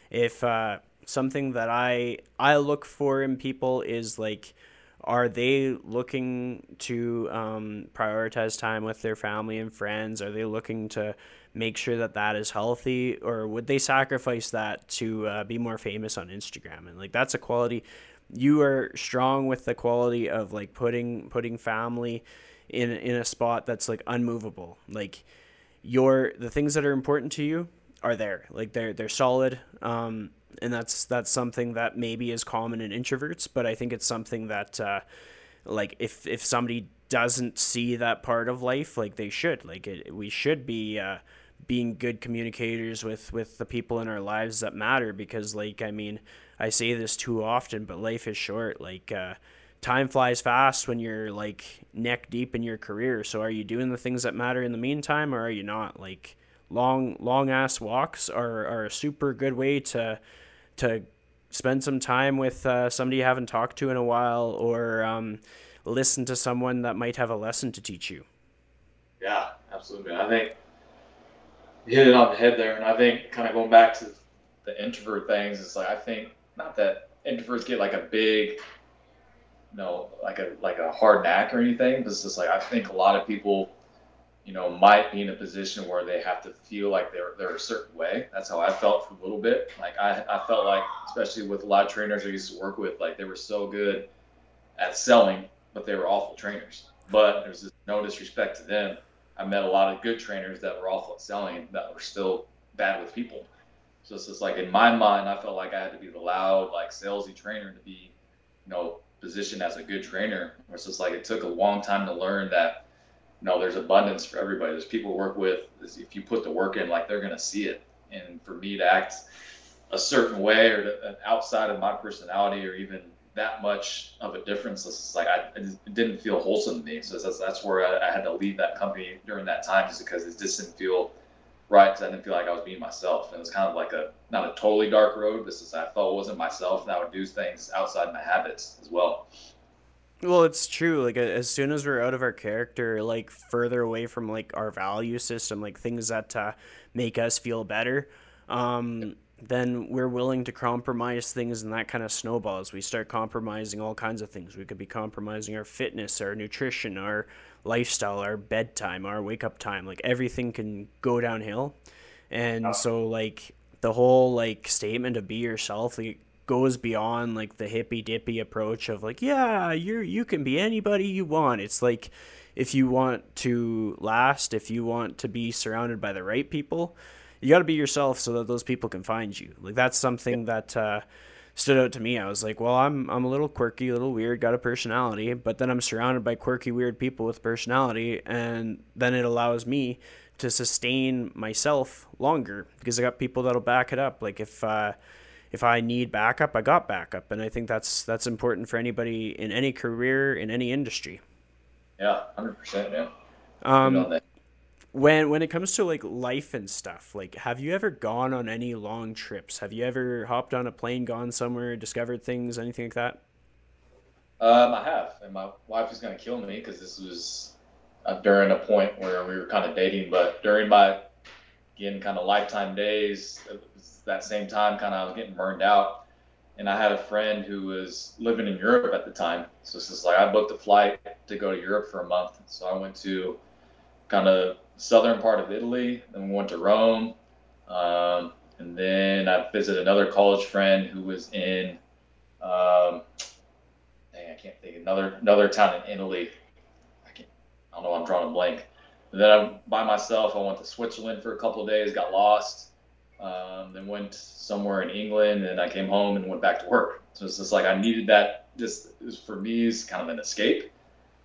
if uh, something that I I look for in people is like are they looking to um, prioritize time with their family and friends? Are they looking to make sure that that is healthy? Or would they sacrifice that to uh, be more famous on instagram? And like that's a quality you are strong with the quality of like putting putting family in in a spot that's like unmovable. Like your the things that are important to you are there. Like they're they're solid. Um, and that's that's something that maybe is common in introverts, but I think it's something that uh, like if if somebody doesn't see that part of life, like they should. Like it, we should be uh, being good communicators with with the people in our lives that matter because like I mean, I say this too often, but life is short. Like uh, time flies fast when you're like neck deep in your career. So are you doing the things that matter in the meantime or are you not? Like long long ass walks are, are a super good way to to spend some time with uh, somebody you haven't talked to in a while or um, listen to someone that might have a lesson to teach you. Yeah absolutely. I think you hit it on the head there and i think kind of going back to the introvert things it's like i think not that introverts get like a big you know like a like a hard knack or anything but it's just like i think a lot of people you know, might be in a position where they have to feel like they're they're a certain way. That's how I felt for a little bit. Like I, I felt like, especially with a lot of trainers I used to work with, like they were so good at selling, but they were awful trainers. But there's no disrespect to them. I met a lot of good trainers that were awful at selling that were still bad with people. So it's just like in my mind, I felt like I had to be the loud, like salesy trainer to be, you know, positioned as a good trainer. It's just like it took a long time to learn that no, there's abundance for everybody. There's people to work with. If you put the work in, like they're gonna see it. And for me to act a certain way or to, outside of my personality or even that much of a difference, it's like I it didn't feel wholesome to me. So that's that's where I, I had to leave that company during that time, just because it just didn't feel right. Because I didn't feel like I was being myself. And it was kind of like a not a totally dark road. This is I felt it wasn't myself, and I would do things outside my habits as well. Well, it's true. Like as soon as we're out of our character, like further away from like our value system, like things that uh, make us feel better, um, then we're willing to compromise things, and that kind of snowballs. We start compromising all kinds of things. We could be compromising our fitness, our nutrition, our lifestyle, our bedtime, our wake up time. Like everything can go downhill, and so like the whole like statement of be yourself, like goes beyond like the hippy dippy approach of like yeah you're you can be anybody you want. It's like if you want to last if you want to be surrounded by the right people you got to be yourself so that those people can find you. Like that's something that uh, stood out to me. I was like well i'm i'm a little quirky a little weird got a personality but then i'm surrounded by quirky weird people with personality and then it allows me to sustain myself longer because i got people that'll back it up. Like if uh, if I need backup, I got backup, and I think that's that's important for anybody in any career in any industry. Yeah, hundred percent, Yeah. Um, when when it comes to like life and stuff, like have you ever gone on any long trips? Have you ever hopped on a plane, gone somewhere, discovered things, anything like that? Um, I have, and my wife is gonna kill me because this was uh, during a point where we were kind of dating, but during my again kind of lifetime days, that same time, kind of I was getting burned out, and I had a friend who was living in Europe at the time, so it's just like I booked a flight to go to Europe for a month, so I went to kind of southern part of Italy, then we went to Rome, um, and then I visited another college friend who was in. Um, dang, I can't think another another town in Italy. I can't. I don't know. I'm drawing a blank. Then I, by myself, I went to Switzerland for a couple of days, got lost, um, then went somewhere in England, and I came home and went back to work. So it's just like I needed that. Is for me is kind of an escape.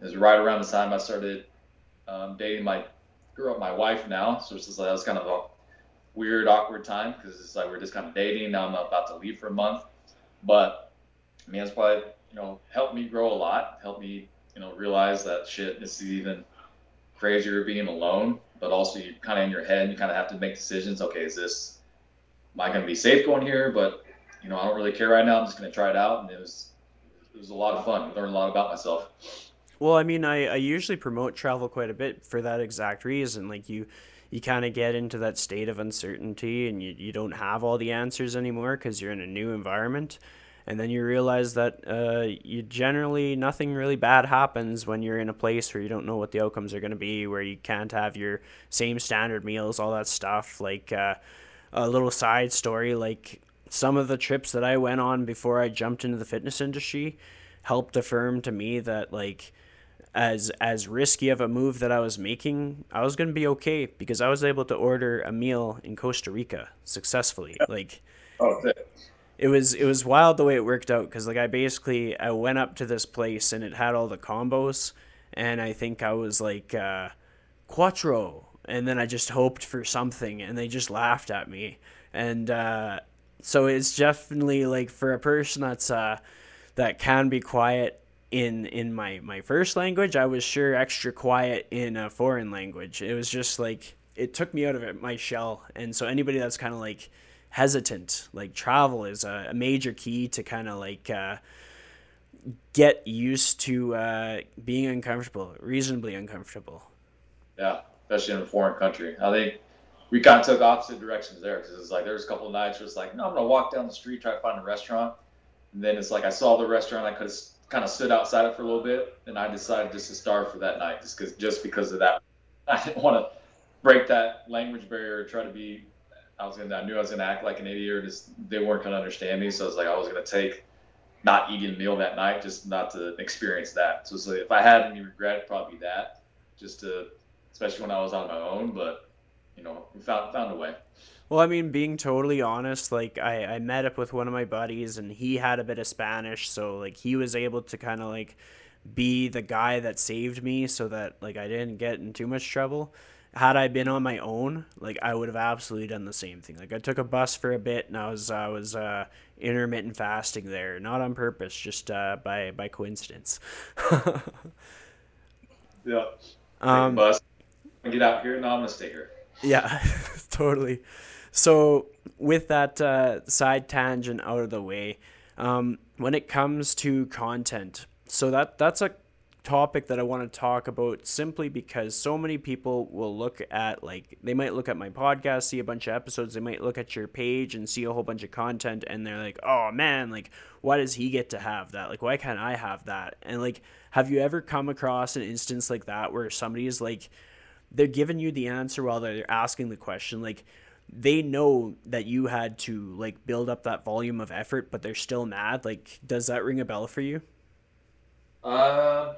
It was right around the time I started um, dating my girl, my wife now. So it's just like that was kind of a weird, awkward time because it's like we're just kind of dating. Now I'm about to leave for a month, but I mean, it's probably you know helped me grow a lot. Helped me you know realize that shit. This is even crazier being alone, but also you're kind of in your head, you kind of have to make decisions. Okay, is this am I going to be safe going here? But you know, I don't really care right now. I'm just going to try it out, and it was it was a lot of fun. I learned a lot about myself. Well, I mean, I, I usually promote travel quite a bit for that exact reason. Like you, you kind of get into that state of uncertainty and you, you don't have all the answers anymore because you're in a new environment. And then you realize that uh, you generally nothing really bad happens when you're in a place where you don't know what the outcomes are going to be, where you can't have your same standard meals, all that stuff. Like uh, a little side story, like some of the trips that I went on before I jumped into the fitness industry helped affirm to me that like as as risky of a move that I was making, I was going to be okay because I was able to order a meal in Costa Rica successfully. Like, oh, it was it was wild the way it worked out because like I basically I went up to this place and it had all the combos, and I think I was like uh, quattro, and then I just hoped for something, and they just laughed at me, and uh, so it's definitely like for a person that's uh, that can be quiet in in my my first language i was sure extra quiet in a foreign language. It was just like it took me out of it, my shell. And so anybody that's kind of like hesitant like travel is a, a major key to kind of like uh, get used to uh, being uncomfortable reasonably uncomfortable yeah especially in a foreign country i think we kind of took opposite directions there because it's like there was a couple nights where it's like no i'm gonna walk down the street try to find a restaurant and then it's like i saw the restaurant i could have kind of stood outside it for a little bit, and I decided just to starve for that night, just because just because of that. I didn't want to break that language barrier, try to be. I was gonna. I knew I was gonna act like an idiot, or just they weren't gonna understand me. So I was like, I was gonna take not eating a meal that night, just not to experience that. So, so if I had any regret, probably that, just to, especially when I was on my own. But you know, we found found a way. Well, I mean, being totally honest, like I, I met up with one of my buddies and he had a bit of Spanish, so like he was able to kind of like be the guy that saved me so that like I didn't get in too much trouble. Had I been on my own, like I would have absolutely done the same thing. Like I took a bus for a bit and I was I was uh, intermittent fasting there, not on purpose, just uh, by by coincidence. yeah. Um, bus. Get out here. Gonna here. Yeah, totally. So, with that uh, side tangent out of the way, um, when it comes to content, so that that's a topic that I want to talk about simply because so many people will look at like they might look at my podcast, see a bunch of episodes, they might look at your page and see a whole bunch of content and they're like, "Oh man, like why does he get to have that? Like why can't I have that?" And like have you ever come across an instance like that where somebody is like they're giving you the answer while they're asking the question like they know that you had to like build up that volume of effort, but they're still mad. Like, does that ring a bell for you? Uh,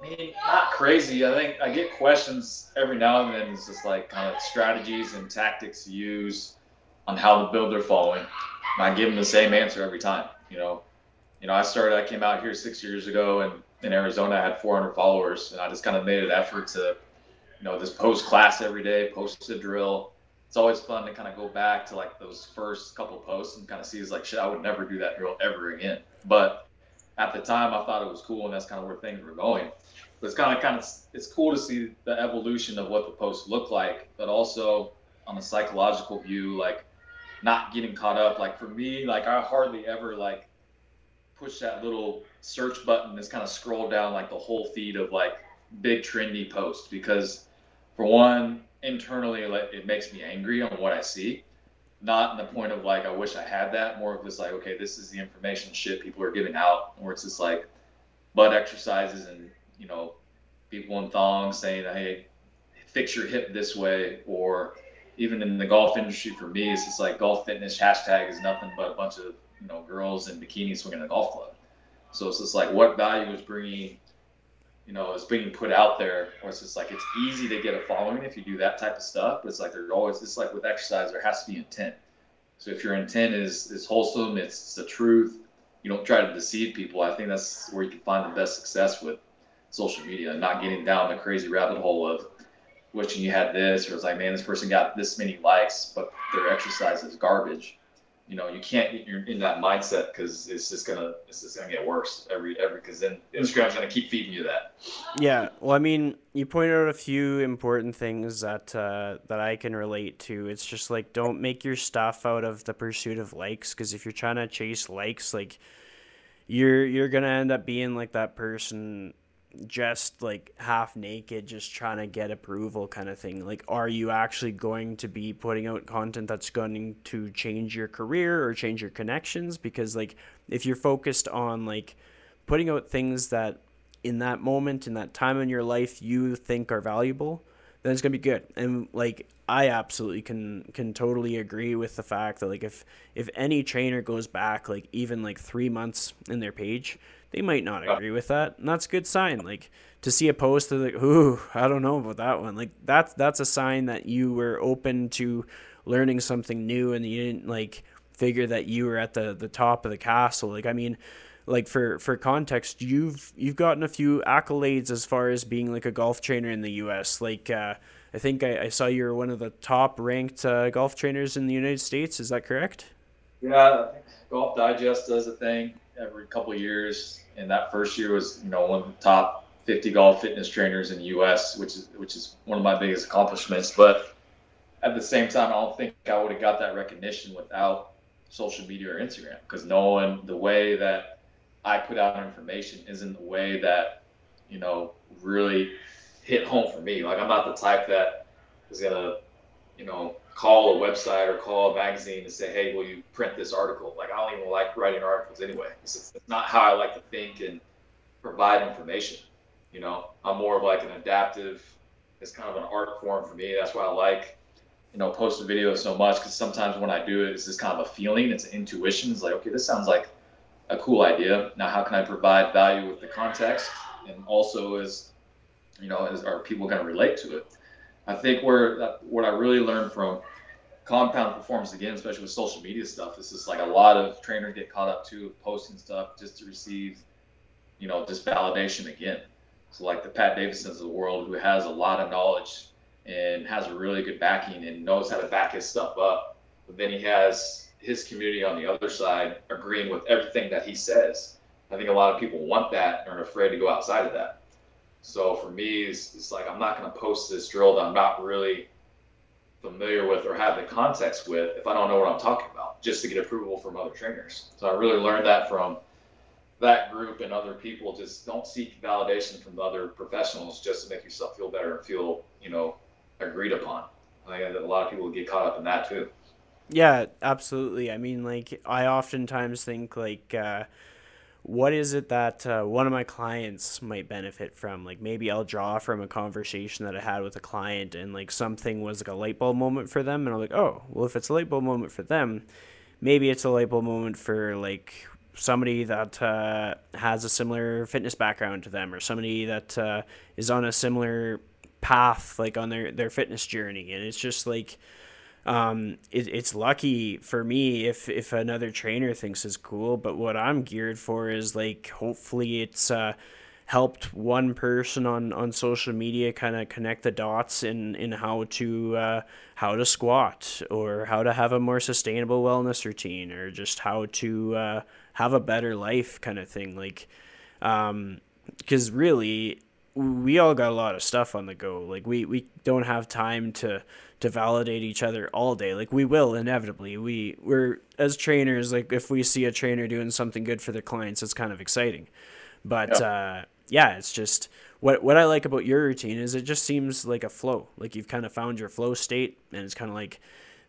I mean, not crazy. I think I get questions every now and then. It's just like kind of strategies and tactics to use on how to build their following. And I give them the same answer every time. You know, you know, I started. I came out here six years ago, and in Arizona, I had 400 followers, and I just kind of made an effort to, you know, just post class every day, post a drill it's always fun to kind of go back to like those first couple posts and kind of see is like shit I would never do that drill ever again. But at the time I thought it was cool and that's kind of where things were going. But it's kind of kind of it's cool to see the evolution of what the posts look like, but also on a psychological view, like not getting caught up. Like for me, like I hardly ever like push that little search button and kind of scroll down like the whole feed of like big trendy posts because for one internally like it makes me angry on what I see not in the point of like I wish I had that. More of just like okay, this is the information shit people are giving out, where it's just like butt exercises and you know people in thongs saying hey fix your hip this way or even in the golf industry for me it's just like golf fitness hashtag is nothing but a bunch of you know girls in bikinis swinging a golf club so it's just like what value is bringing you know is being put out there or it's just like it's easy to get a following if you do that type of stuff but it's like there's always it's like with exercise there has to be intent. So if your intent is is wholesome it's, it's the truth you don't try to deceive people i think that's where you can find the best success with social media not getting down the crazy rabbit hole of wishing you had this or it's like man this person got this many likes but their exercise is garbage you know you can't get in that mindset because it's just gonna it's just gonna get worse every every because then instagram's gonna keep feeding you that. Yeah well i mean you pointed out a few important things that uh, that i can relate to. It's just like don't make your stuff out of the pursuit of likes because if you're trying to chase likes like you're you're gonna end up being like that person just like half naked, just trying to get approval kind of thing. Like, are you actually going to be putting out content that's going to change your career or change your connections? Because, like, if you're focused on like putting out things that in that moment, in that time in your life, you think are valuable, then it's gonna be good. And like, I absolutely can can totally agree with the fact that like if if any trainer goes back like even like three months in their page they might not agree with that, and that's a good sign. Like to see a post of like, ooh, I don't know about that one. Like that's that's a sign that you were open to learning something new, and you didn't like figure that you were at the the top of the castle. Like I mean, like for for context, you've you've gotten a few accolades as far as being like a golf trainer in the U.S. Like uh, I think I, I saw you were one of the top ranked uh, golf trainers in the United States. Is that correct? Yeah, Golf Digest does a thing every couple years, and that first year was you know one of the top 50 golf fitness trainers in the U.S., which is which is one of my biggest accomplishments. But at the same time, I don't think I would have got that recognition without social media or Instagram because no one the way that I put out information isn't the way that you know really hit home for me. Like I'm not the type that is gonna you know call a website or call a magazine and say, hey, will you print this article? Like, I don't even like writing articles anyway. It's, it's not how I like to think and provide information. You know, I'm more of like an adaptive, it's kind of an art form for me. That's why I like, you know, posting videos so much because sometimes when I do it, it's just kind of a feeling, it's an intuition. It's like, okay, this sounds like a cool idea. Now, how can I provide value with the context? And also, is, you know, is, are people going to relate to it? I think where what I really learned from compound performance again, especially with social media stuff, This is like a lot of trainers get caught up to posting stuff just to receive, you know, just validation again. So like the Pat Davidsons of the world, who has a lot of knowledge and has a really good backing and knows how to back his stuff up, but then he has his community on the other side agreeing with everything that he says. I think a lot of people want that and are afraid to go outside of that. So for me, it's, it's like I'm not going to post this drill that I'm not really familiar with or have the context with if I don't know what I'm talking about, just to get approval from other trainers. So I really learned that from that group and other people. Just don't seek validation from other professionals just to make yourself feel better and feel, you know, agreed upon. I think a lot of people get caught up in that too. Yeah, absolutely. I mean, like I oftentimes think like. Uh, what is it that uh, one of my clients might benefit from? Like maybe i'll draw from a conversation that i had with a client and like something was like a light bulb moment for them and i'm like oh well if it's a light bulb moment for them maybe it's a light bulb moment for like somebody that uh, has a similar fitness background to them or somebody that uh, is on a similar path like on their, their fitness journey. And it's just like um, it, it's lucky for me if if another trainer thinks it's cool. But what I'm geared for is like hopefully it's uh, helped one person on, on social media kind of connect the dots in, in how to uh, how to squat or how to have a more sustainable wellness routine or just how to uh, have a better life kind of thing like because um, really we all got a lot of stuff on the go. Like we we don't have time to to validate each other all day. Like we will inevitably. We we're as trainers. Like if we see a trainer doing something good for their clients, it's kind of exciting. But yeah. uh, yeah, it's just what what I like about your routine is it just seems like a flow. Like you've kind of found your flow state, and it's kind of like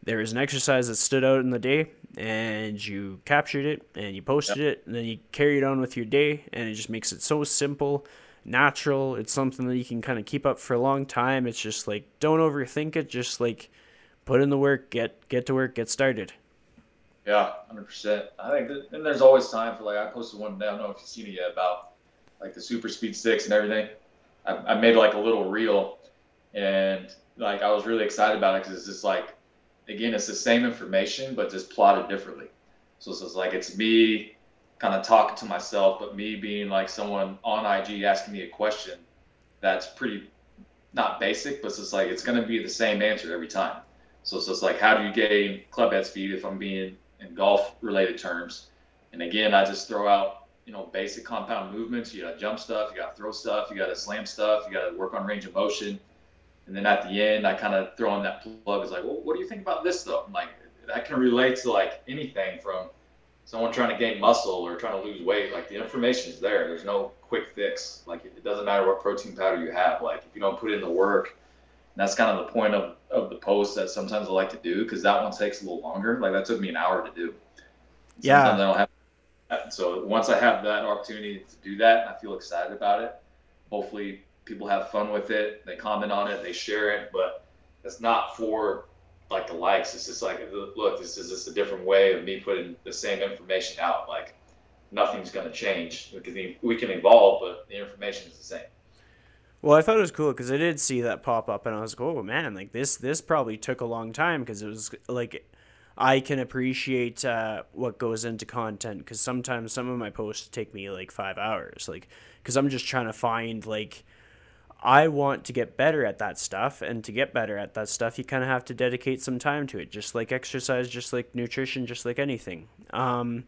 there is an exercise that stood out in the day, and you captured it and you posted yep. it, and then you carried on with your day, and it just makes it so simple natural. It's something that you can kind of keep up for a long time. It's just like don't overthink it. Just like put in the work, get get to work, get started. Yeah, hundred percent. I think, that, and there's always time for like I posted one. I don't know if you've seen it yet about like the super speed sticks and everything. I, I made like a little reel, and like I was really excited about it because it's just like, again, it's the same information but just plotted differently. So it's like it's me kind of talking to myself, but me being like someone on IG asking me a question that's pretty not basic, but it's just like it's going to be the same answer every time. So it's just like, how do you gain club head speed if I'm being in golf related terms? And again, I just throw out, you know, basic compound movements. You got to jump stuff, you got to throw stuff, you got to slam stuff, you got to work on range of motion. And then at the end, I kind of throw in that plug. It's like, well, what do you think about this though? I'm like, that can relate to like anything from someone trying to gain muscle or trying to lose weight, like the information is there. There's no quick fix. Like it doesn't matter what protein powder you have. Like if you don't put in the work, that's kind of the point of, of the post that sometimes I like to do because that one takes a little longer. Like that took me an hour to do. Sometimes yeah. I don't have that. So once I have that opportunity to do that, I feel excited about it. Hopefully people have fun with it. They comment on it, they share it, but it's not for like the likes. It's just like, look, this is just a different way of me putting the same information out. Like nothing's going to change. We can, we can evolve, but the information is the same. Well, I thought it was cool because I did see that pop up, and I was like, "Oh man, like this this probably took a long time because it was like I can appreciate uh, what goes into content because sometimes some of my posts take me like five hours, like because I'm just trying to find like I want to get better at that stuff. And to get better at that stuff, you kind of have to dedicate some time to it, just like exercise, just like nutrition, just like anything. Um,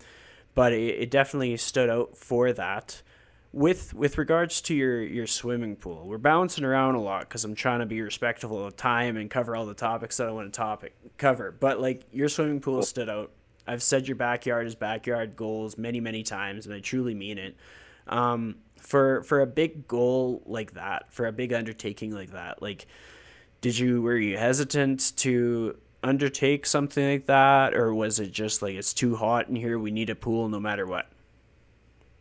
but it, it definitely stood out for that. With with regards to your your swimming pool, we're bouncing around a lot because I'm trying to be respectful of time and cover all the topics that I want to topic cover. But like your swimming pool stood out. I've said your backyard is backyard goals many many times, and I truly mean it. Um, for for a big goal like that, for a big undertaking like that, like did you were you hesitant to undertake something like that? Or was it just like it's too hot in here we need a pool no matter what?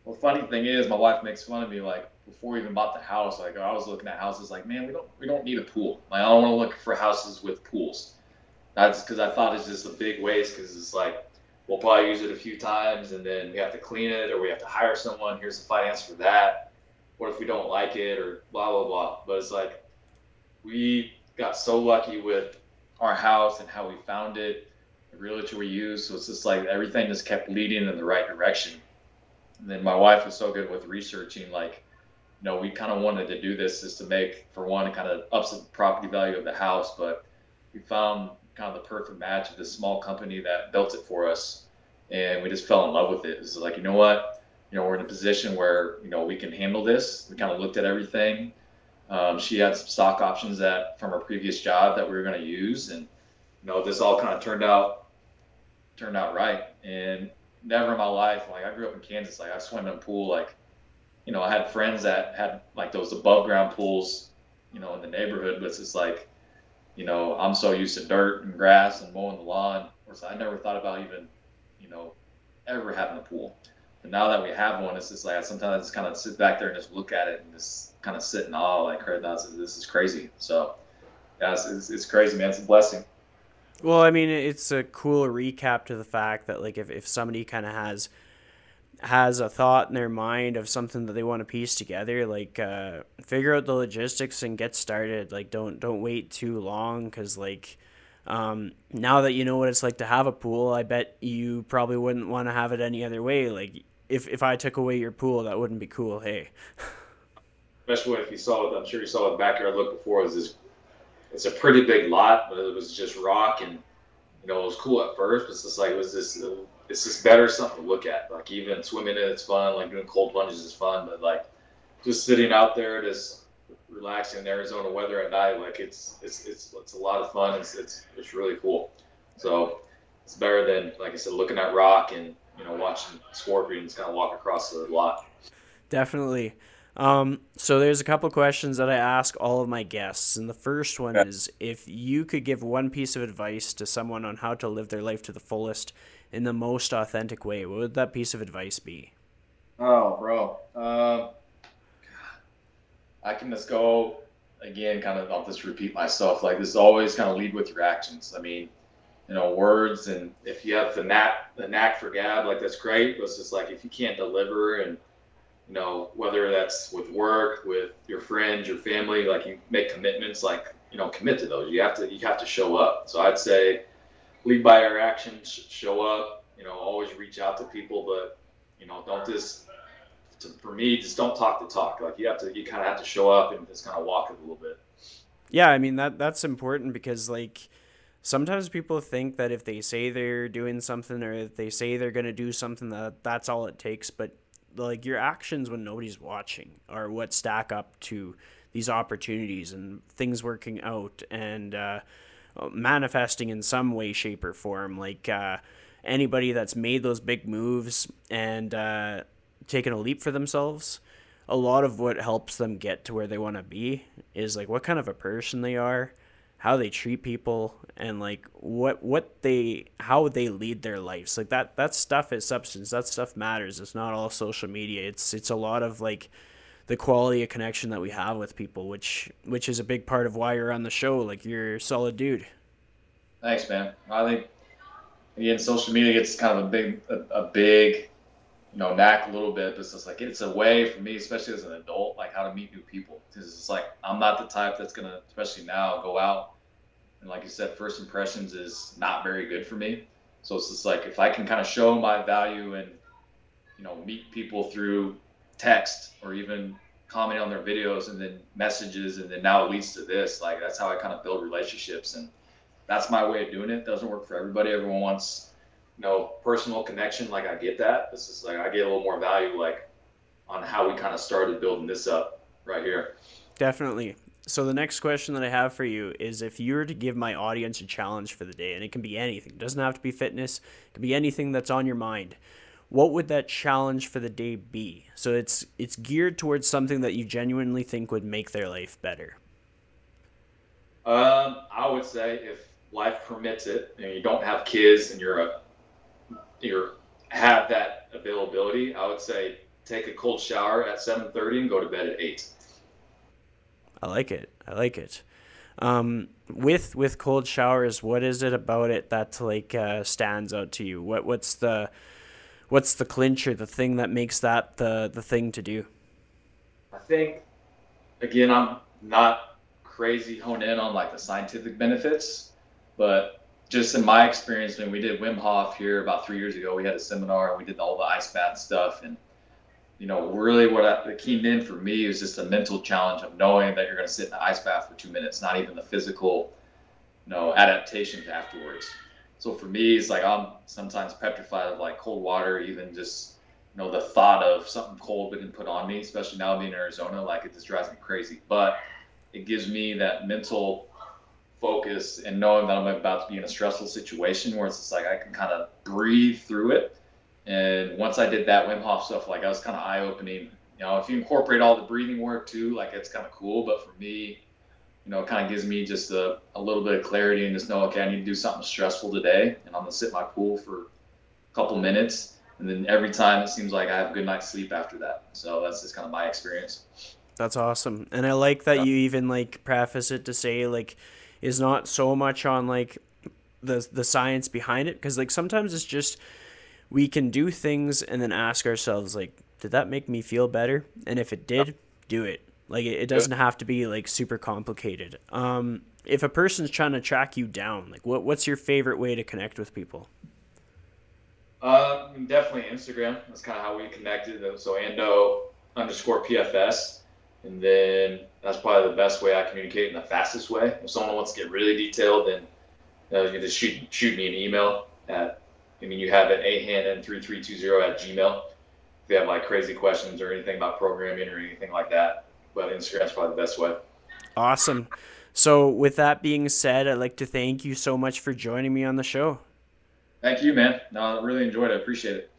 Well funny thing is my wife makes fun of me like before we even bought the house like i was looking at houses like man we don't we don't need a pool. Like i don't want to look for houses with pools. That's because i thought it's just a big waste because it's like we'll probably use it a few times and then we have to clean it or we have to hire someone. Here's the finance for that. What if we don't like it or blah, blah, blah. But it's like we got so lucky with our house and how we found it, the realtor we used. So it's just like everything just kept leading in the right direction. And then my wife was so good with researching, like, you know, we kind of wanted to do this just to make, for one, kind of ups the property value of the house, but we found kind of the perfect match of this small company that built it for us, and we just fell in love with it. It's like you know what, you know we're in a position where you know we can handle this. We kind of looked at everything. Um, she had some stock options that from her previous job that we were going to use, and you know this all kind of turned out turned out right. And never in my life, like I grew up in Kansas, like I swam in a pool, like you know I had friends that had like those above ground pools, you know, in the neighborhood, but it's just like you know, I'm so used to dirt and grass and mowing the lawn. I never thought about even, you know, ever having a pool. But now that we have one, it's just like sometimes I just kind of sit back there and just look at it and just kind of sit in awe, like, this is crazy. So, yeah, it's, it's, it's crazy, man. It's a blessing. Well, I mean, it's a cool recap to the fact that, like, if, if somebody kind of has – has a thought in their mind of something that they want to piece together like uh, figure out the logistics and get started like don't don't wait too long because like um, now that you know what it's like to have a pool i bet you probably wouldn't want to have it any other way like if, if i took away your pool that wouldn't be cool hey. Especially if you saw it i'm sure you saw the backyard look before it was this it's a pretty big lot but it was just rock and you know it was cool at first but it's just like it was this it's just better something to look at. Like even swimming in it's fun, like doing cold plunges is fun, but like just sitting out there, just relaxing in Arizona weather at night. Like it's it's it's it's a lot of fun. It's it's it's really cool. So it's better than like I said, looking at rock and you know watching scorpions kind of walk across the lot. Definitely. Um, so there's a couple questions that I ask all of my guests, and the first one yeah. is if you could give one piece of advice to someone on how to live their life to the fullest in the most authentic way, what would that piece of advice be? Oh, bro. Uh, I can just go again, kind of, I'll just repeat myself. Like, this is always kind of lead with your actions. I mean, you know, words, and if you have the knack, the knack for gab, like, that's great. But it's just like, if you can't deliver and, you know, whether that's with work, with your friends, your family, like you make commitments, like, you know, commit to those. You have to, you have to show up. So I'd say lead by your actions, show up, you know, always reach out to people, but, you know, don't just to, for me, just don't talk the talk. Like you have to, you kind of have to show up and just kind of walk it a little bit. Yeah, I mean that that's important because like sometimes people think that if they say they're doing something or if they say they're going to do something that that's all it takes, but like your actions when nobody's watching are what stack up to these opportunities and things working out and uh, manifesting in some way, shape, or form. Like uh, anybody that's made those big moves and uh, taken a leap for themselves, a lot of what helps them get to where they want to be is like what kind of a person they are, how they treat people, and like what what they how they lead their lives. Like that that stuff is substance. That stuff matters. It's not all social media. It's it's a lot of like the quality of connection that we have with people, which which is a big part of why you're on the show. Like you're a solid dude. Thanks, man. I think again, social media gets kind of a big a, a big you know, knack a little bit, but it's just like it's a way for me, especially as an adult, like how to meet new people. Because it's like I'm not the type that's gonna, especially now, go out and like you said, first impressions is not very good for me. So it's just like if I can kind of show my value and you know meet people through text or even commenting on their videos and then messages and then now it leads to this. Like that's how I kind of build relationships and that's my way of doing it. Doesn't work for everybody. Everyone wants you know, personal connection, like I get that. This is like I get a little more value, like on how we kind of started building this up right here. Definitely. So the next question that I have for you is if you were to give my audience a challenge for the day, and it can be anything, it doesn't have to be fitness, it can be anything that's on your mind. What would that challenge for the day be? So it's it's geared towards something that you genuinely think would make their life better. Um, I would say if life permits it, and you don't have kids, and you're a you're have that availability, I would say take a cold shower at 7:30 and go to bed at 8. I like it. I like it. Um, with with cold showers, what is it about it that like uh, stands out to you? What what's the what's the clincher, the thing that makes that the the thing to do? I think again, I'm not crazy honed in on like the scientific benefits, but just in my experience, when we did Wim Hof here about three years ago, we had a seminar and we did all the ice bath stuff. And, you know, really what I, the key in for me was just a mental challenge of knowing that you're going to sit in the ice bath for two minutes, not even the physical, you know, adaptation afterwards. So for me, it's like I'm sometimes petrified of like cold water, even just, you know, the thought of something cold being put on me, especially now being in Arizona, like it just drives me crazy. But it gives me that mental focus and knowing that I'm about to be in a stressful situation where it's just like I can kind of breathe through it. And once I did that Wim Hof stuff, like I was kind of eye opening. You know, if you incorporate all the breathing work too, like it's kind of cool. But for me, you know, it kind of gives me just a, a little bit of clarity and just know, okay, I need to do something stressful today, and I'm gonna sit in my pool for a couple minutes, and then every time it seems like I have a good night's sleep after that. So that's just kind of my experience. That's awesome, and I like that yeah. you even like preface it to say like is not so much on like the the science behind it because like sometimes it's just we can do things and then ask ourselves like did that make me feel better and if it did do it like it, it doesn't have to be like super complicated um if a person's trying to track you down like what what's your favorite way to connect with people uh, definitely Instagram. That's kind of how we connected. So Ando underscore PFS. And then that's probably the best way I communicate in the fastest way. If someone wants to get really detailed, then uh, you can just shoot, shoot me an email at, I mean, you have it ahannon3320 at gmail. If you have like crazy questions or anything about programming or anything like that, but Instagram's probably the best way. Awesome. So, with that being said, I'd like to thank you so much for joining me on the show. Thank you, man. No, I really enjoyed it. I appreciate it.